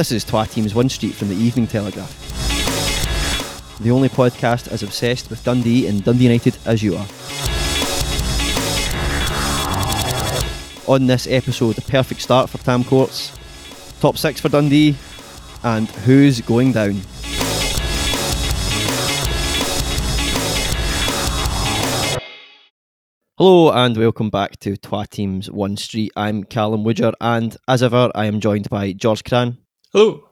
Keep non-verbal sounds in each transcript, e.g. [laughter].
This is Twa Teams One Street from the Evening Telegraph. The only podcast as obsessed with Dundee and Dundee United as you are. On this episode, the perfect start for Tam Courts, top six for Dundee, and who's going down. Hello and welcome back to Twa Teams One Street. I'm Callum Woodger, and as ever, I am joined by George Cran Hello.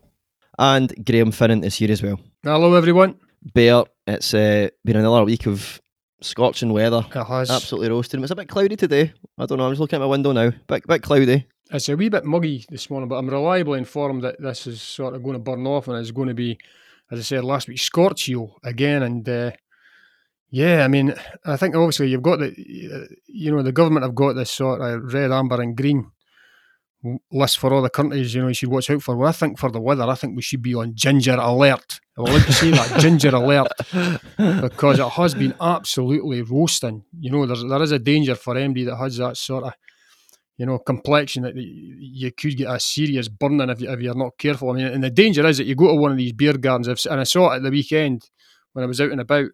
and Graham Finnan is here as well. Hello, everyone. Bear, it's uh, been another week of scorching weather, It has. absolutely roasting. It's a bit cloudy today. I don't know. I'm just looking at my window now. Bit bit cloudy. It's a wee bit muggy this morning, but I'm reliably informed that this is sort of going to burn off and it's going to be, as I said last week, scorchio again. And uh, yeah, I mean, I think obviously you've got the, uh, you know, the government have got this sort of red, amber, and green list for all the countries. You know, you should watch out for. Well, I think for the weather, I think we should be on ginger alert. I would like to say that ginger alert [laughs] because it has been absolutely roasting. You know, there's there is a danger for MD that has that sort of you know complexion that you could get a serious burning if, you, if you're not careful. I mean, and the danger is that you go to one of these beer gardens, and I saw it at the weekend when I was out and about.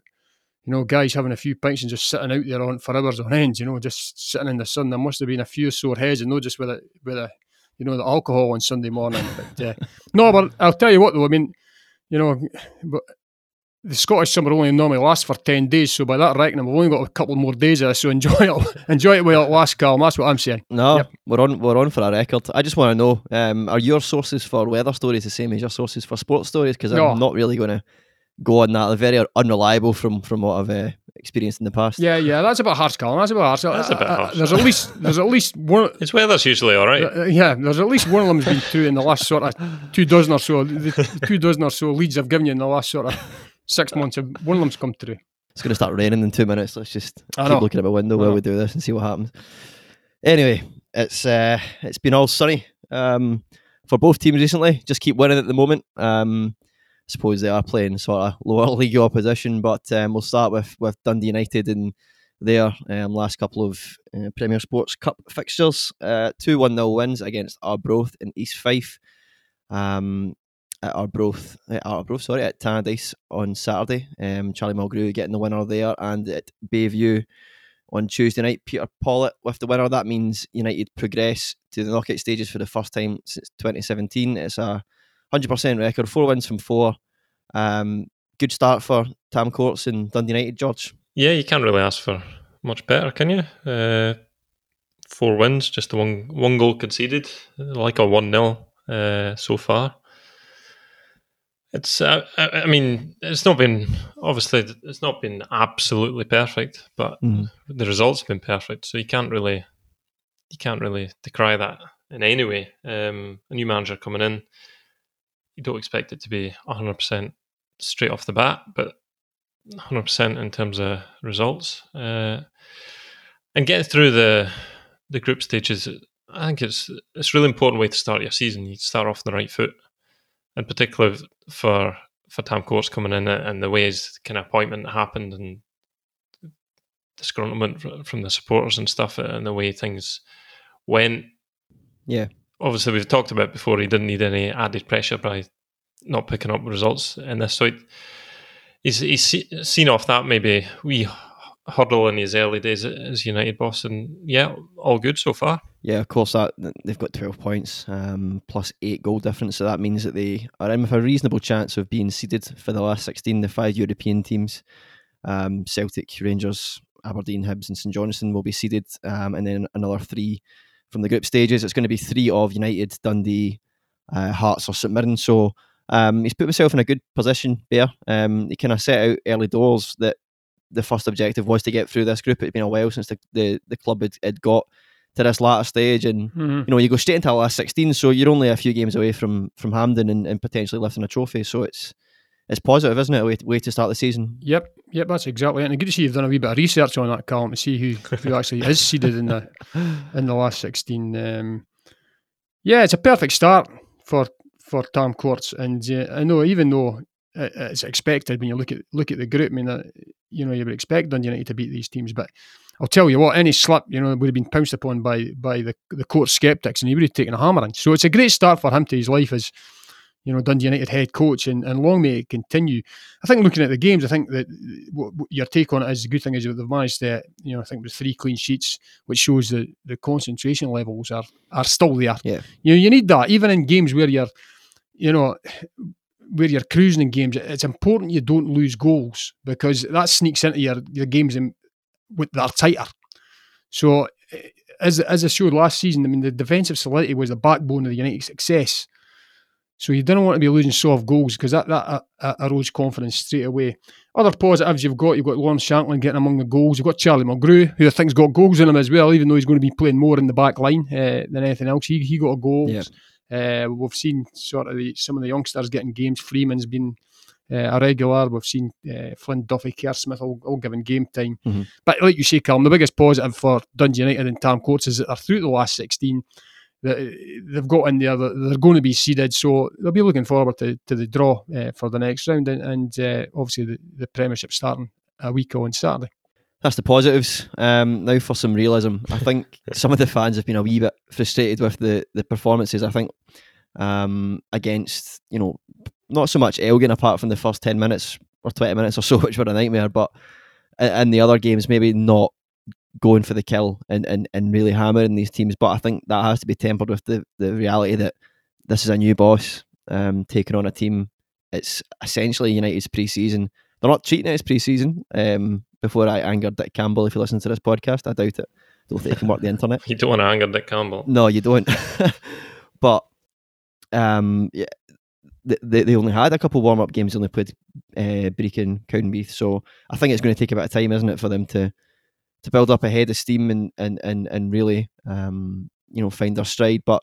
You know, guys having a few pints and just sitting out there on for hours on end. You know, just sitting in the sun. There must have been a few sore heads, and not just with a with a you know the alcohol on Sunday morning. But uh, [laughs] no, but I'll tell you what though. I mean, you know, but the Scottish summer only normally lasts for ten days, so by that reckoning, we've only got a couple more days of this. So enjoy it, [laughs] enjoy it while it lasts, Carl. That's what I'm saying. No, Yep. we're on we're on for a record. I just want to know: um, are your sources for weather stories the same as your sources for sports stories? Because I'm not really going to go on that. They're very unreliable from from what I've uh, experienced in the past. Yeah, yeah, that's a bit harsh, Colin. That's a bit harsh. That's a bit Uh, uh, harsh. There's at least there's at least one. His weather's usually all right. uh, yeah, there's at least one of them's been through in the last sort of two dozen or so. The two dozen or so leads I've given you in the last sort of six months. One of them's come through. It's going to start raining in two minutes. Let's just I keep know. looking at my window I while know. we do this and see what happens. Anyway, it's uh, it's been all sunny um, for both teams recently. Just keep winning at the moment. Um, I suppose they are playing sort of lower [laughs] league opposition, but um, we'll start with with Dundee United and their um, last couple of uh, Premier Sports Cup fixtures. Uh, Two one 0 wins against Arbroath and East Fife. Um, at Arbroath, at Arbroath, sorry, at Tannadice on Saturday. Um, Charlie Mulgrew getting the winner there, and at Bayview on Tuesday night, Peter Pawlett with the winner. That means United progress to the knockout stages for the first time since 2017. It's a 100% record, four wins from four. Um, good start for Tam Courts and Dundee United, George. Yeah, you can't really ask for much better, can you? Uh, four wins, just the one one goal conceded, like a one 0 uh, so far. It's, uh, I, mean, it's not been obviously it's not been absolutely perfect, but Mm. the results have been perfect. So you can't really you can't really decry that in any way. Um, a new manager coming in, you don't expect it to be hundred percent straight off the bat, but hundred percent in terms of results. Uh, and getting through the the group stages, I think it's it's really important way to start your season. You start off on the right foot, in particular for for Tam Courts coming in and the way his kind of appointment happened and disgruntlement from the supporters and stuff and the way things went. Yeah. Obviously, we've talked about before. He didn't need any added pressure by not picking up results in this. So he- he's he's seen off that maybe we hurdle in his early days as United boss, and yeah, all good so far. Yeah, of course, that they've got 12 points um, plus eight goal difference. So that means that they are in with a reasonable chance of being seeded for the last 16. The five European teams, um, Celtic, Rangers, Aberdeen, Hibs, and St Johnstone, will be seeded. Um, and then another three from the group stages. It's going to be three of United, Dundee, uh, Hearts, or St Mirren. So um, he's put himself in a good position there. Um, he kind of set out early doors that the first objective was to get through this group. It's been a while since the, the, the club had, had got to this latter stage and you know you go straight into the last 16 so you're only a few games away from from Hampden and, and potentially lifting a trophy so it's it's positive isn't it a way, way to start the season Yep, yep, that's exactly it. And good to see you've done a wee bit of research on that, Callum, to see who, who actually is seeded in the [laughs] in the last sixteen. Um, yeah, it's a perfect start for for Tam Courts, and uh, I know even though it- it's expected when you look at look at the group, I mean, uh, you know, you would expect Dundee United to beat these teams, but I'll tell you what, any slip, you know, would have been pounced upon by by the the court skeptics, and he would have taken a hammering. So it's a great start for him to his life as you know, Dundee United head coach, and, and long may it continue. I think looking at the games, I think that what, what your take on it is the good thing is that they've managed to, you know, I think with three clean sheets, which shows that the concentration levels are are still there. Yeah. You know, you need that even in games where you're, you know, where you're cruising in games. It's important you don't lose goals because that sneaks into your your games in, with that are tighter. So eh, as as I showed last season, I mean the defensive solidity was the backbone of the United success. So you don't want to be losing soft goals because that that erodes confidence straight away. Other positives you've got, you've got Lawrence Shankland getting among the goals. You've got Charlie Mulgrew, who I think's got goals in him as well, even though he's going to be playing more in the back line uh, than anything else. He he got a goal. Yeah. Uh, we've seen sort of the, some of the youngsters getting games. Freeman's been uh, a regular. We've seen uh, Flynn Duffy, Kerr Smith all, all given game time. Mhm. But like you say, Calm, the biggest positive for Dundee United and Tam Courts is that they're through the last 16. That they've got in there, they're going to be seeded, so they'll be looking forward to, to the draw uh, for the next round, and, and uh, obviously the, the Premiership starting a week on Saturday. That's the positives. Um, now for some realism. I think [laughs] some of the fans have been a wee bit frustrated with the, the performances. I think um, against, you know, not so much Elgin apart from the first 10 minutes or 20 minutes or so, [laughs] which were a nightmare, but in the other games, maybe not going for the kill and, and, and really hammering these teams. But I think that has to be tempered with the, the reality that this is a new boss um, taking on a team. It's essentially United's pre season. They're not treating it as pre season. Um, before I angered Dick Campbell, if you listen to this podcast, I doubt it. Don't think he can work the internet. [laughs] You don't want to anger Dick Campbell. No, you don't. [laughs] but um, yeah, they, they they only had a couple warm up games. They only played uh, Brechin, Cowdenbeath. So I think it's going to take a bit of time, isn't it, for them to to build up a head of steam and and and, and really um, you know find their stride. But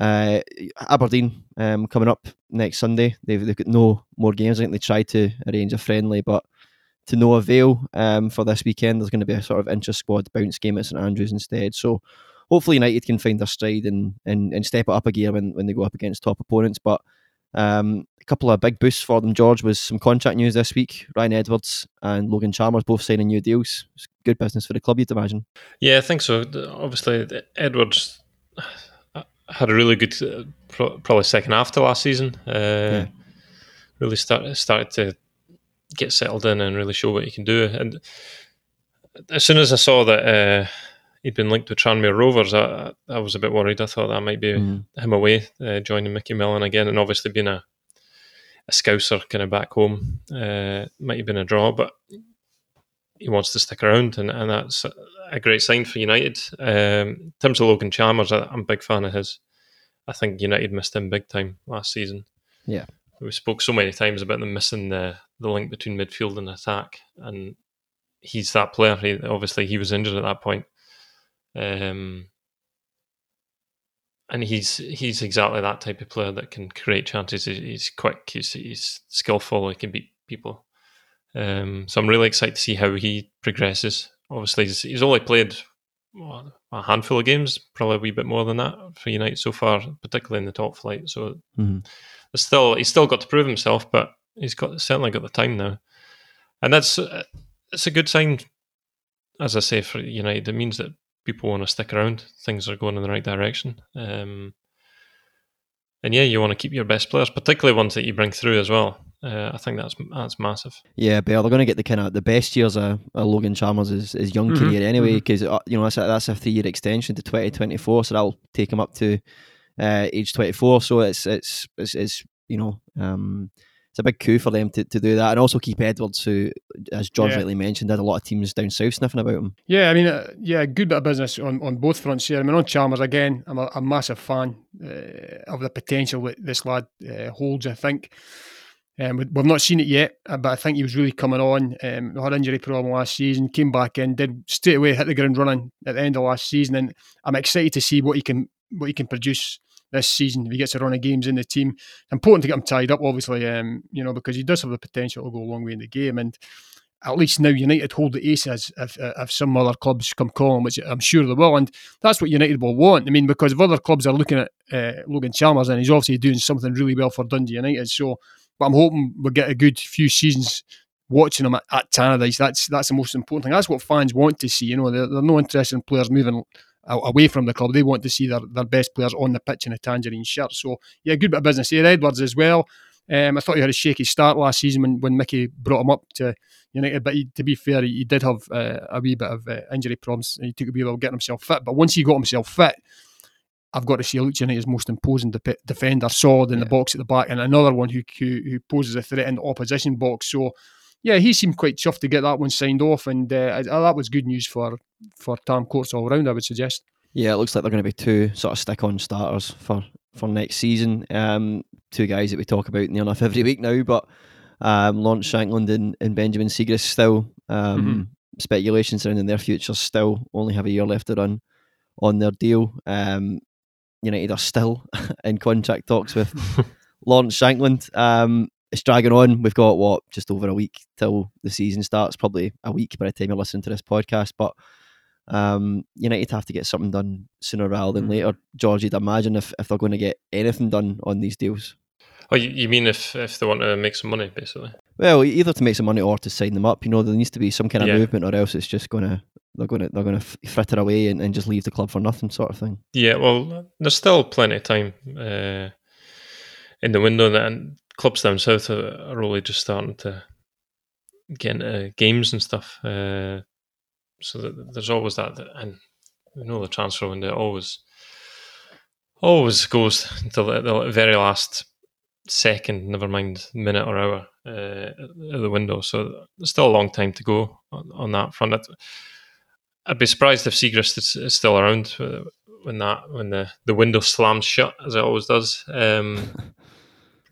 uh, Aberdeen um, coming up next Sunday. They've they've got no more games. I think they tried to arrange a friendly, but to no avail um, for this weekend. There's going to be a sort of intra squad bounce game at St Andrews instead. So hopefully United can find their stride and, and, and step it up a gear when, when they go up against top opponents. But um, a couple of big boosts for them, George, was some contract news this week. Ryan Edwards and Logan Chalmers both signing new deals. It's good business for the club, you'd imagine. Yeah, I think so. Obviously, Edwards uh, had a really good, uh, pro- probably second half to last season. Uh, Really start, started to get settled in and really show what he can do. And as soon as I saw that uh, he'd been linked to Tranmere Rovers, I, I was a bit worried. I thought that might be Mm. him away, uh, joining Micky Mellon again, and obviously being a a scouser kind of back home uh, might have been a draw, but he wants to stick around, and, and that's a great sign for United. Um, in terms of Logan Chalmers, I, I'm a big fan of his. I think United missed him big time last season. Yeah. we spoke so many times about them missing the the link between midfield and attack, and he's that player. He, obviously, he was injured at that point. Um, and he's he's exactly that type of player that can create chances. He's, quick. He's, he's skillful. He can beat people. Um, so I'm really excited to see how he progresses. Obviously, he's, he's only played what, a handful of games, probably a wee bit more than that for United so far, particularly in the top flight. So Mhm. still he's still got to prove himself, but he's got certainly got the time now, and that's it's a good sign. As I say for United, it means that people want to stick around. Things are going in the right direction. Um, and yeah, you want to keep your best players, particularly ones that you bring through as well. Uh, I think that's that's massive. Yeah, Bear, they're going to get the kind of the best years of, of Logan Chalmers' his, his young Mhm, career anyway, because you know that's a, that's a three year extension to twenty twenty four, so that'll take him up to uh, age twenty four. So it's it's it's, it's you know um, it's a big coup for them to, to do that, and also keep Edwards, who, as George Yeah. rightly mentioned, had a lot of teams down south sniffing about him. Yeah, I mean, uh, yeah, good bit of business on, on both fronts here. I mean, on Chalmers again, I'm a, a massive fan uh, of the potential that this lad uh, holds. I think um, we- we've not seen it yet, uh, but I think he was really coming on. Um, had injury problem last season, came back in, did straight away hit the ground running at the end of last season, and I'm excited to see what he can what he can produce this season if he gets a run of games in the team. Important to get him tied up, obviously, um, you know, because he does have the potential to go a long way in the game, and at least now United hold the aces if, if some other clubs come calling, which I'm sure they will. And that's what United will want. I mean, because if other clubs are looking at uh, Logan Chalmers and he's obviously doing something really well for Dundee United. So, but I'm hoping we'll get a good few seasons watching him at, at Tannadice. That's that's the most important thing. That's what fans want to see. You know, they're, they're no interested in players moving away from the club. They want to see their, their best players on the pitch in a tangerine shirt. So yeah, good bit of business here. Edwards as well. Um, I thought he had a shaky start last season when, when Micky brought him up to United, but he, to be fair, he, he did have uh, a wee bit of uh, injury problems. He took a wee while getting himself fit, but once he got himself fit, I've got to say Leeds United's most imposing de- defender, solid in yeah. the box at the back, and another one who, who, who poses a threat in the opposition box. So, yeah, he seemed quite chuffed to get that one signed off, and uh, that was good news for for Tam Courts all round. I would suggest. Yeah, it looks like they're going to be two sort of stick-on starters for for next season. Um, two guys that we talk about near enough every week now, but um, Lawrence Shankland and, and Benjamin Siegrist still um, mm-hmm. speculation surrounding their futures still only have a year left to run on their deal. Um, United are still [laughs] in contract talks with [laughs] Lawrence Shankland. Um, it's dragging on. We've got what just over a week till the season starts. Probably a week by the time you're listening to this podcast, but um, United have to get something done sooner rather than mm. later. George, you'd imagine if, if they're going to get anything done on these deals. Oh, you mean if, if they want to make some money, basically? Well, either to make some money or to sign them up. You know, there needs to be some kind of yeah. movement, or else it's just going to they're going to they're going to fritter away and, and just leave the club for nothing, sort of thing. Yeah, well, there's still plenty of time uh, in the window, and clubs down south are really just starting to get into games and stuff. Uh, so that there's always that, and you know the transfer window always always goes until the, the very last second, never mind minute or hour uh, of the window. So there's still a long time to go on, on that front. I'd be surprised if Siegrist is, is still around uh, when that when the, the window slams shut as it always does. Um, [laughs]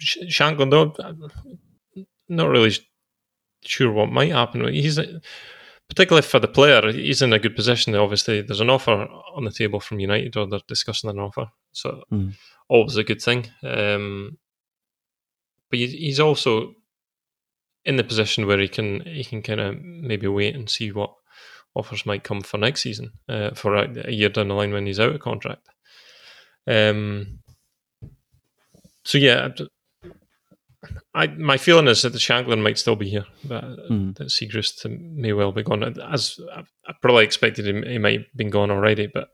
Shankland, though, not really sure what might happen. He's particularly for the player, he's in a good position. Obviously, there's an offer on the table from United, or they're discussing an offer, so mm. always a good thing. Um, but he's also in the position where he can he can kind of maybe wait and see what offers might come for next season uh, for a, a, year down the line when he's out of contract. Um, so yeah, I my feeling is that the Shankland might still be here, but mm. that Siegrist may well be gone. As I probably expected, he, he might have been gone already, but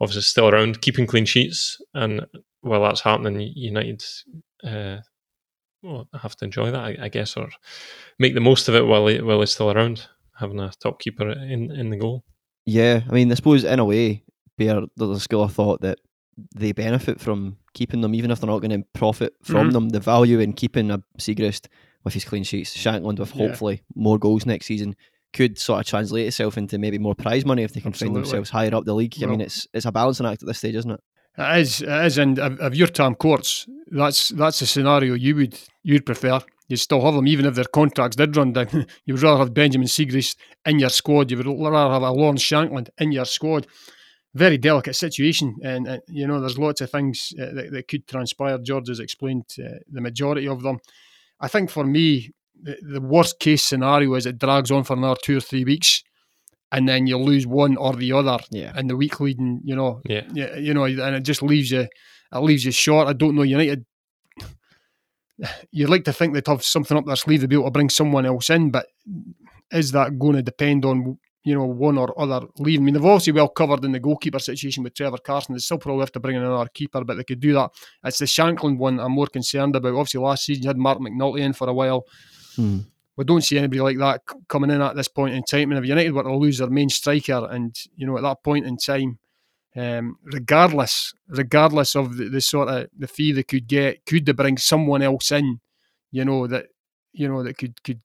obviously still around, keeping clean sheets, and while that's happening, United uh, well, have to enjoy that, I, I, guess, or make the most of it while he, while he's still around, having a top keeper in in the goal. Yeah, I mean, I suppose in a way, Bear, there's a school of thought that they benefit from keeping them, even if they're not going to profit from mm-hmm. them. The value in keeping a Siegrist with his clean sheets, Shankland with yeah. hopefully more goals next season, could sort of translate itself into maybe more prize money if they can Absolutely. find themselves higher up the league. Well, I mean, it's it's a balancing act at this stage, isn't it? It is, it is, and if you're Tam Courts, that's that's a scenario you would you'd prefer. You'd still have them, even if their contracts did run down. [laughs] you would rather have Benjamin Siegrist in your squad. You would rather have a Lawrence Shankland in your squad. Very delicate situation, and, and you know there's lots of things uh, that, that, could transpire. George has explained uh, the majority of them. I think for me, the, the worst case scenario is it drags on for another two or three weeks and then you lose one or the other yeah. in the week leading, you know, yeah. you know, and it just leaves you, it leaves you short. I don't know, United. [sighs] You'd like to think they'd have something up their sleeve to be able to bring someone else in, but is that going to depend on you know one or other leaving? I mean, they've obviously well covered in the goalkeeper situation with Trevor Carson. They still probably have to bring in another keeper, but they could do that. It's the Shankland one I'm more concerned about. Obviously, last season you had Marc McNulty in for a while. Hmm we don't see anybody like that coming in at this point in time. And if United were to lose their main striker, and you know at that point in time, um, regardless regardless of the, the, sort of the fee they could get, could they bring someone else in, you know that you know that could could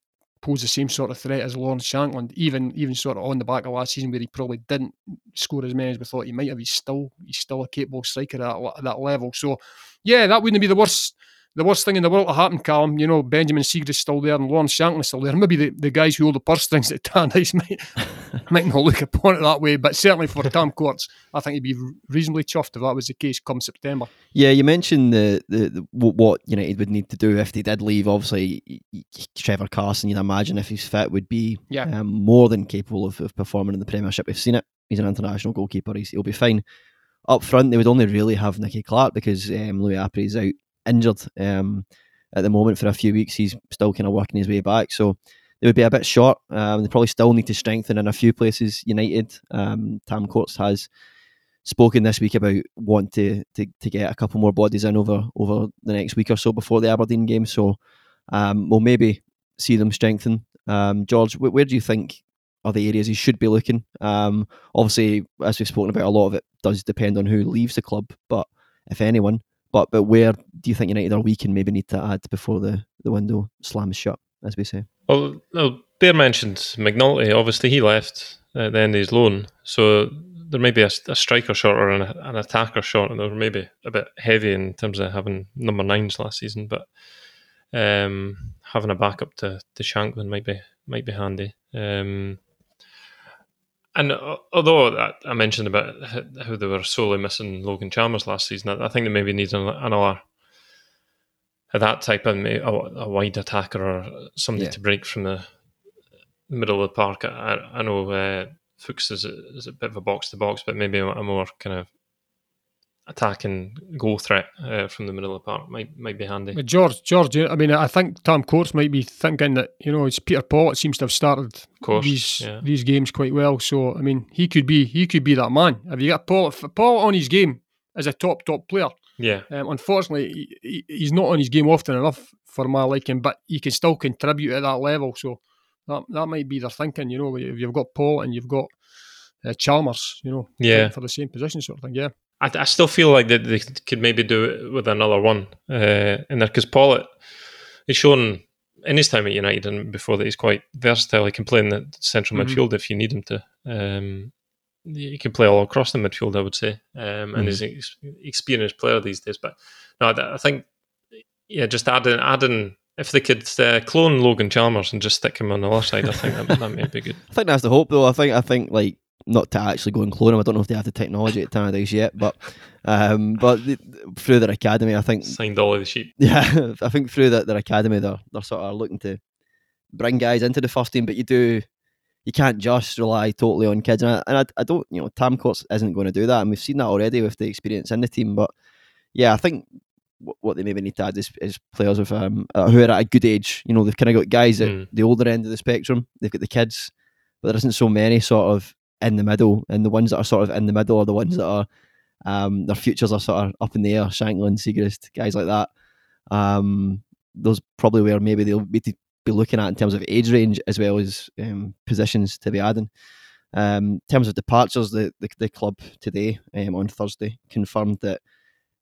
pose the same sort of threat as Lawrence Shankland, even even sort of on the back of last season where he probably didn't score as many as we thought he might have. He's still he's still a capable striker at that, at that level. So yeah, that wouldn't be the worst the worst thing in the world to happen, Callum. You know, Benjamin is still there and Lawrence Shankland's still there. Maybe the, the guys who hold the purse strings at [laughs] Tannadice might, [laughs] might not look upon it that way, but certainly for Tam Courts, I think he'd be reasonably chuffed if that was the case come September. Yeah, you mentioned the, the, the what United would need to do if they did leave. Obviously, Trevor Carson, you'd imagine if he's fit, would be yeah. um, more than capable of, of performing in the Premiership. We've seen it. He's an international goalkeeper. He's, he'll be fine. Up front, they would only really have Nicky Clark because um, Louis Appéré is out injured um, at the moment for a few weeks. He's still kind of working his way back, so they would be a bit short. Um, they probably still need to strengthen in a few places. United, um, Tam Courts has spoken this week about wanting to, to, to get a couple more bodies in over over the next week or so before the Aberdeen game. So um, we'll maybe see them strengthen. Um, George, wh- where do you think are the areas he should be looking? Um, obviously, as we've spoken about, a lot of it does depend on who leaves the club, but if anyone. But but where do you think United are weak and maybe need to add before the, the window slams shut, as we say? Well, no, Bear mentioned McNulty. Obviously, he left at the end of his loan, so there may be a, a striker short or an, an attacker short, and they're maybe a bit heavy in terms of having number nines last season. But um, having a backup to to Shankland might be might be handy. Um, and although I mentioned about how they were solely missing Logan Chalmers last season, I think they maybe need another that type of a, a wide attacker or somebody yeah. to break from the middle of the park. I, I know uh, Fuchs is a, is a bit of a box to box, but maybe a more kind of attacking goal threat uh, from the middle of the park might might be handy. But George, George, I mean, I think Tam Courts might be thinking that you know it's Peter Pawlett seems to have started course, these yeah. these games quite well. So I mean, he could be he could be that man. Have you got Paul Paul on his game as a top top player? Yeah. Um, unfortunately, he, he's not on his game often enough for my liking, but he can still contribute at that level. So that that might be their thinking. You know, if you've got Paul and you've got uh, Chalmers, you know, yeah, for the same position sort of thing. Yeah. I, I still feel like that they could maybe do it with another one uh, in there because Pawlett is shown in his time at United and before that he's quite versatile. He can play in the central mm-hmm. midfield if you need him to. Um, he can play all across the midfield, I would say, um, mm-hmm. and he's an ex- experienced player these days. But no, I think yeah, just adding adding if they could uh, clone Logan Chalmers and just stick him on the other side, I think that, that may be good. [laughs] I think that's the hope, though. I think I think like not to actually go and clone them. I don't know if they have the technology at Tannadice yet, but um, but through their academy, I think signed all of the sheep. Yeah, [laughs] I think through the, their academy, they're they're sort of looking to bring guys into the first team, but you do you can't just rely totally on kids, and I, and I, I don't you know Tam Courts isn't going to do that, and we've seen that already with the experience in the team. But yeah, I think what they maybe need to add is, is players with um, uh, who are at a good age. You know, they've kind of got guys at mm. the older end of the spectrum. They've got the kids, but there isn't so many sort of in the middle, and the ones that are sort of in the middle are the ones that are um, their futures are sort of up in the air. Shankland, Siegrist, guys like that. Um, those probably where maybe they'll be, be looking at in terms of age range as well as um, positions to be adding. Um, in terms of departures, the, the, the club today um, on Thursday confirmed that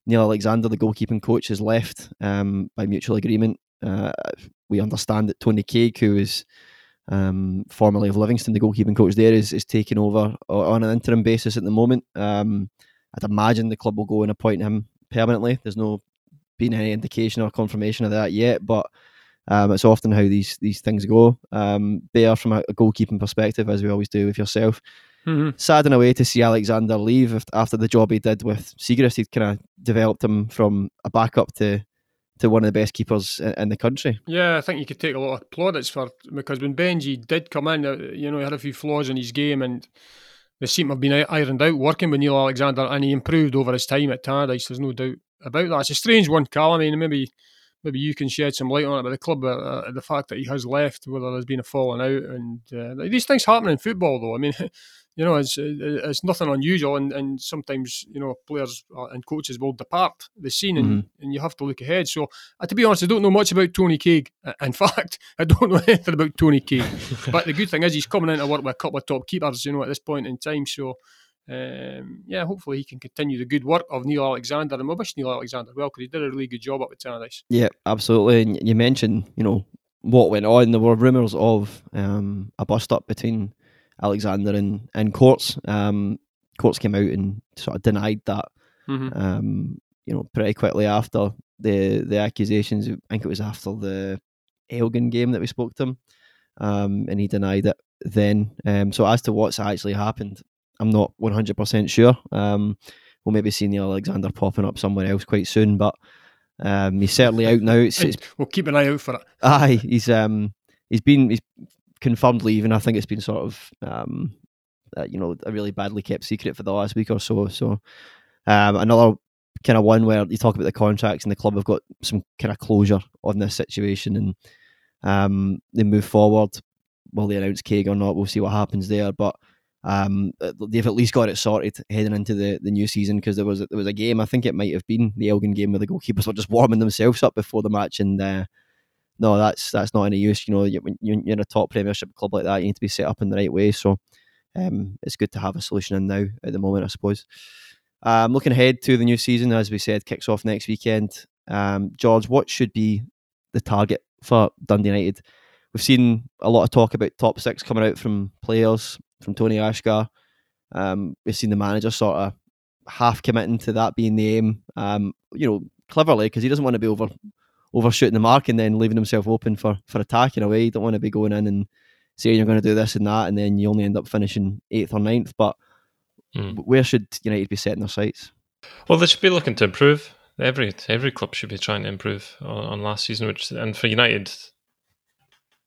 Neil Alexander, the goalkeeping coach, has left um, by mutual agreement. Uh, we understand that Tony Craig, who is um, formerly of Livingston, the goalkeeping coach there, is, is taking over on an interim basis at the moment. Um, I'd imagine the club will go and appoint him permanently. There's no been any indication or confirmation of that yet, but um, it's often how these these things go. Um, Bear, from a, a goalkeeping perspective, as we always do with yourself, mm-hmm. sad in a way to see Alexander leave after the job he did with Siegrist. He'd kind of developed him from a backup to to one of the best keepers in, the country. Yeah, I think you could take a lot of plaudits for because when Benji did come in, uh, you know, he had a few flaws in his game and they seem to have been ironed out working with Neil Alexander and he improved over his time at Tannadice. There's no doubt about that. It's a strange one, Cal. I mean, maybe maybe you can shed some light on it. But the club, uh, uh, the fact that he has left, whether there's been a falling out, and uh, these things happen in football, though. I mean, [laughs] you know, it's it's nothing unusual, and, and sometimes you know players uh, and coaches will depart the scene, and, mm-hmm. and you have to look ahead. So, uh, to be honest, I don't know much about Tony Craig. In [laughs] fact, I don't know anything about Tony Craig. but the good thing is he's coming in to work with a couple of top keepers, you know, at this point in time. So. Um, yeah, hopefully he can continue the good work of Neil Alexander, and we wish Neil Alexander well because he did a really good job up at Tannadice. Yeah, absolutely. And you mentioned, you know, what went on. There were rumours of um, a bust up between Alexander and, and Courts. Um, Courts came out and sort of denied that. Mm-hmm. Um, you know, pretty quickly after the the accusations. I think it was after the Elgin game that we spoke to him, um, and he denied it then. Um, so as to what's actually happened, I'm not 100 percent sure. Um, we'll maybe see Neil Alexander popping up somewhere else quite soon, but um, he's certainly out now. It's, [laughs] it's, we'll keep an eye out for it. Aye, he's um he's been he's confirmed leaving. I think it's been sort of um, uh, you know a really badly kept secret for the last week or so. So um, another kind of one where you talk about the contracts and the club have got some kind of closure on this situation and um, they move forward. Will they announce Craig or not? We'll see what happens there. But um, they've at least got it sorted heading into the, the new season because there was there was a game I think it might have been the Elgin game where the goalkeepers were just warming themselves up before the match and uh, no that's that's not any use you know when you're in a top Premiership club like that you need to be set up in the right way so um, it's good to have a solution in now at the moment I suppose um, looking ahead to the new season as we said kicks off next weekend um, George what should be the target for Dundee United we've seen a lot of talk about top six coming out from players from Tony Asghar. Um, we've seen the manager sort of half committing to that being the aim. Um, you know, cleverly because he doesn't want to be over overshooting the mark and then leaving himself open for for attack in a way. You don't want to be going in and saying you're going to do this and that, and then you only end up finishing eighth or ninth. But mm. where should United be setting their sights? Well, they should be looking to improve. Every every club should be trying to improve on, on last season, which and for United,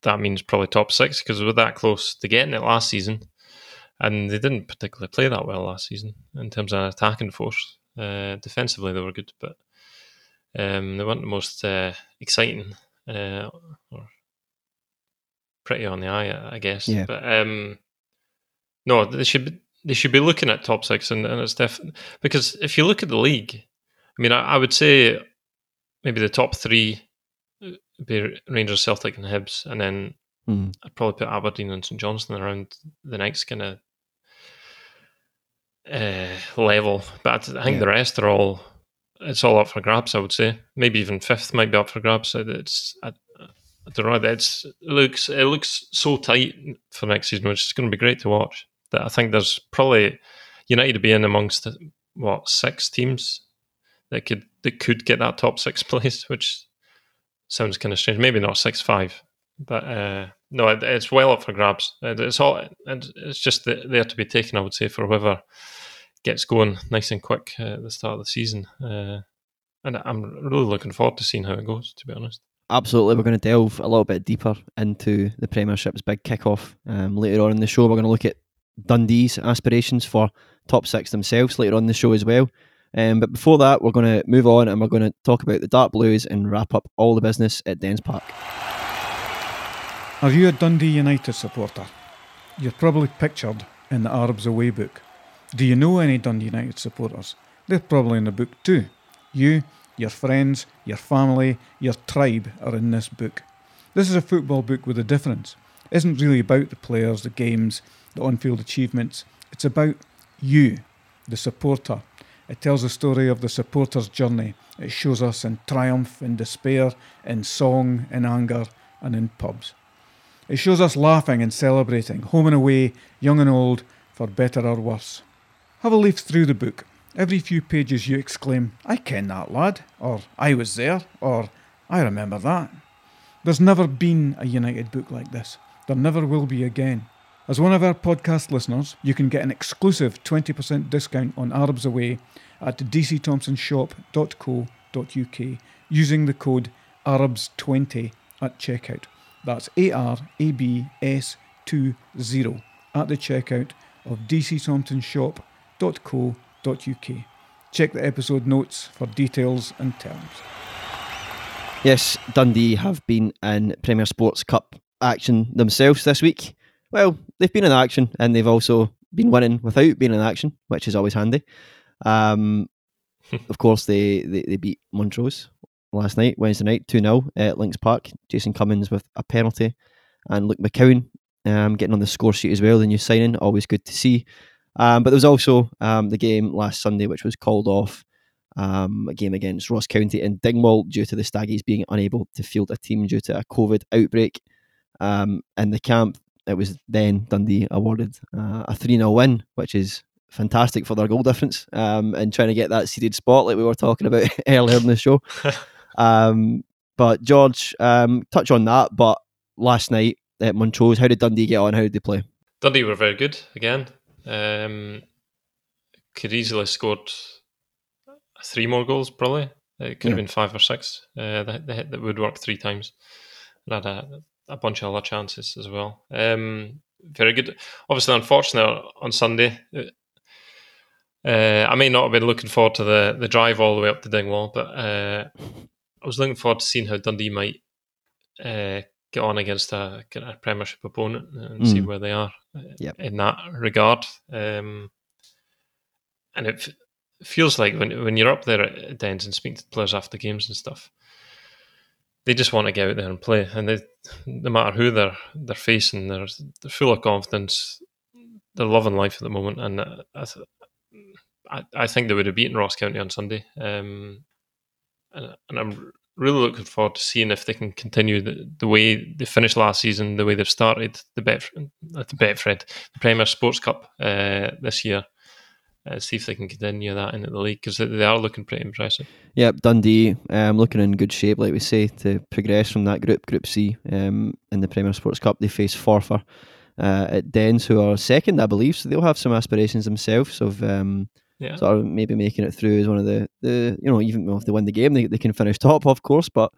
that means probably top six because we were that close to getting it last season and they didn't particularly play that well last season in terms of attacking force. Uh, defensively, they were good, but um, they weren't the most uh, exciting uh, or pretty on the eye, I guess. Yeah. But um, no, they should be, they should be looking at top six, and, and it's definitely because if you look at the league, I mean, I, I would say maybe the top three be Rangers, Celtic, and Hibs, and then mm. I'd probably put Aberdeen and St Johnstone around the next kind of uh, level. But I think yeah. the rest are all it's all up for grabs. I would say maybe even fifth might be up for grabs. It's I, I don't know. It's it looks it looks so tight for next season, which is going to be great to watch. That I think there's probably United to be in amongst what six teams that could that could get that top six [laughs] place, which sounds kind of strange. Maybe not six five, but uh, no, it, it's well up for grabs. It, it's all and it's just there to be taken. I would say for whoever gets going nice and quick at the start of the season. Uh, and I'm really looking forward to seeing how it goes. To be honest. Absolutely, we're going to delve a little bit deeper into the Premiership's big kickoff um, later on in the show. We're going to look at Dundee's aspirations for top six themselves later on in the show as well. Um, but before that, we're going to move on and we're going to talk about the Dark Blues and wrap up all the business at Dens Park. Are you a Dundee United supporter? You're probably pictured in the Arabs away book. Do you know any Dundee United supporters? They're probably in the book too. You, your friends, your family, your tribe are in this book. This is a football book with a difference. It isn't really about the players, the games, the on field achievements. It's about you, the supporter. It tells the story of the supporter's journey. It shows us in triumph, in despair, in song, in anger, and in pubs. It shows us laughing and celebrating, home and away, young and old, for better or worse. Have a leaf through the book. Every few pages you exclaim, I ken that lad, or I was there, or I remember that. There's never been a United book like this. There never will be again. As one of our podcast listeners, you can get an exclusive 20% discount on Arabs Away at dcthompsonshop.co.uk using the code ARABS20 at checkout. That's A R A B S 20 at the checkout of dcthompsonshop.co.uk. Check the episode notes for details and terms. Yes, Dundee have been in Premier Sports Cup action themselves this week. Well, they've been in action and they've also been winning without being in action, which is always handy. Um, [laughs] of course, they, they, they beat Montrose last night, Wednesday night, 2 0 at Links Park. Jason Cummings with a penalty, and Luke McCowan um, getting on the score sheet as well, the new signing. Always good to see. Um, but there was also um, the game last Sunday, which was called off. Um, a game against Ross County in Dingwall due to the Staggies being unable to field a team due to a COVID outbreak um, in the camp. It was then Dundee awarded uh, a 3 0 win, which is fantastic for their goal difference um, and trying to get that seeded spot like we were talking about [laughs] earlier in the show. [laughs] Um, but George, um, touch on that. But last night at Montrose, how did Dundee get on? How did they play? Dundee were very good again. Um, could easily have scored three more goals, probably. It could yeah. have been five or six. Uh, they hit the woodwork three times and had a, a bunch of other chances as well. Um, very good. Obviously, unfortunate on Sunday. Uh, I may not have been looking forward to the, the drive all the way up to Dingwall, but uh, I was looking forward to seeing how Dundee might uh, get on against a, a Premiership opponent and mm. see where they are uh, yep. in that regard. Um, and it f- feels like when when you're up there at Dens and speak to players after games and stuff, they just want to get out there and play. And they, no matter who they're they're facing, they're they're full of confidence. They're loving life at the moment, and uh, I, th- I, I think they would have beaten Ross County on Sunday. Um, and, and I'm really looking forward to seeing if they can continue the, the way they finished last season, the way they've started the Betfred, the Betfred, the Premier Sports Cup uh, this year. Uh, see if they can continue that into the league because they are looking pretty impressive. Yep, Dundee um, looking in good shape, like we say, to progress from that group, Group C, um, in the Premier Sports Cup. They face Forfar uh, at Dens, who are second, I believe, so they'll have some aspirations themselves of um, yeah. sort of maybe making it through as one of the, the you know even if they win the game they, they can finish top of course but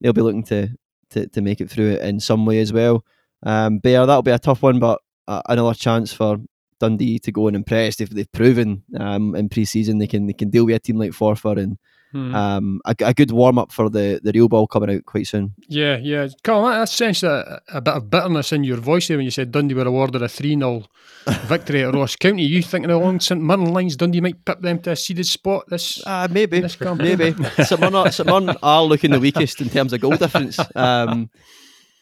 they'll be looking to to, to make it through it in some way as well um, Bear that'll be a tough one but uh, another chance for Dundee to go and impress they've, they've proven um, in pre-season they can they can deal with a team like Forfar and Hmm. Um, a, a, good warm up for the, the real ball coming out quite soon. Yeah, yeah. Carl, I sensed a, a bit of bitterness in your voice there when you said Dundee were awarded a 3 0 [laughs] victory at Ross County. You thinking along St Mirren lines, Dundee might pip them to a seeded spot this uh, Maybe. This maybe. [laughs] St Mirren, St Mirren are looking the weakest in terms of goal difference. Um,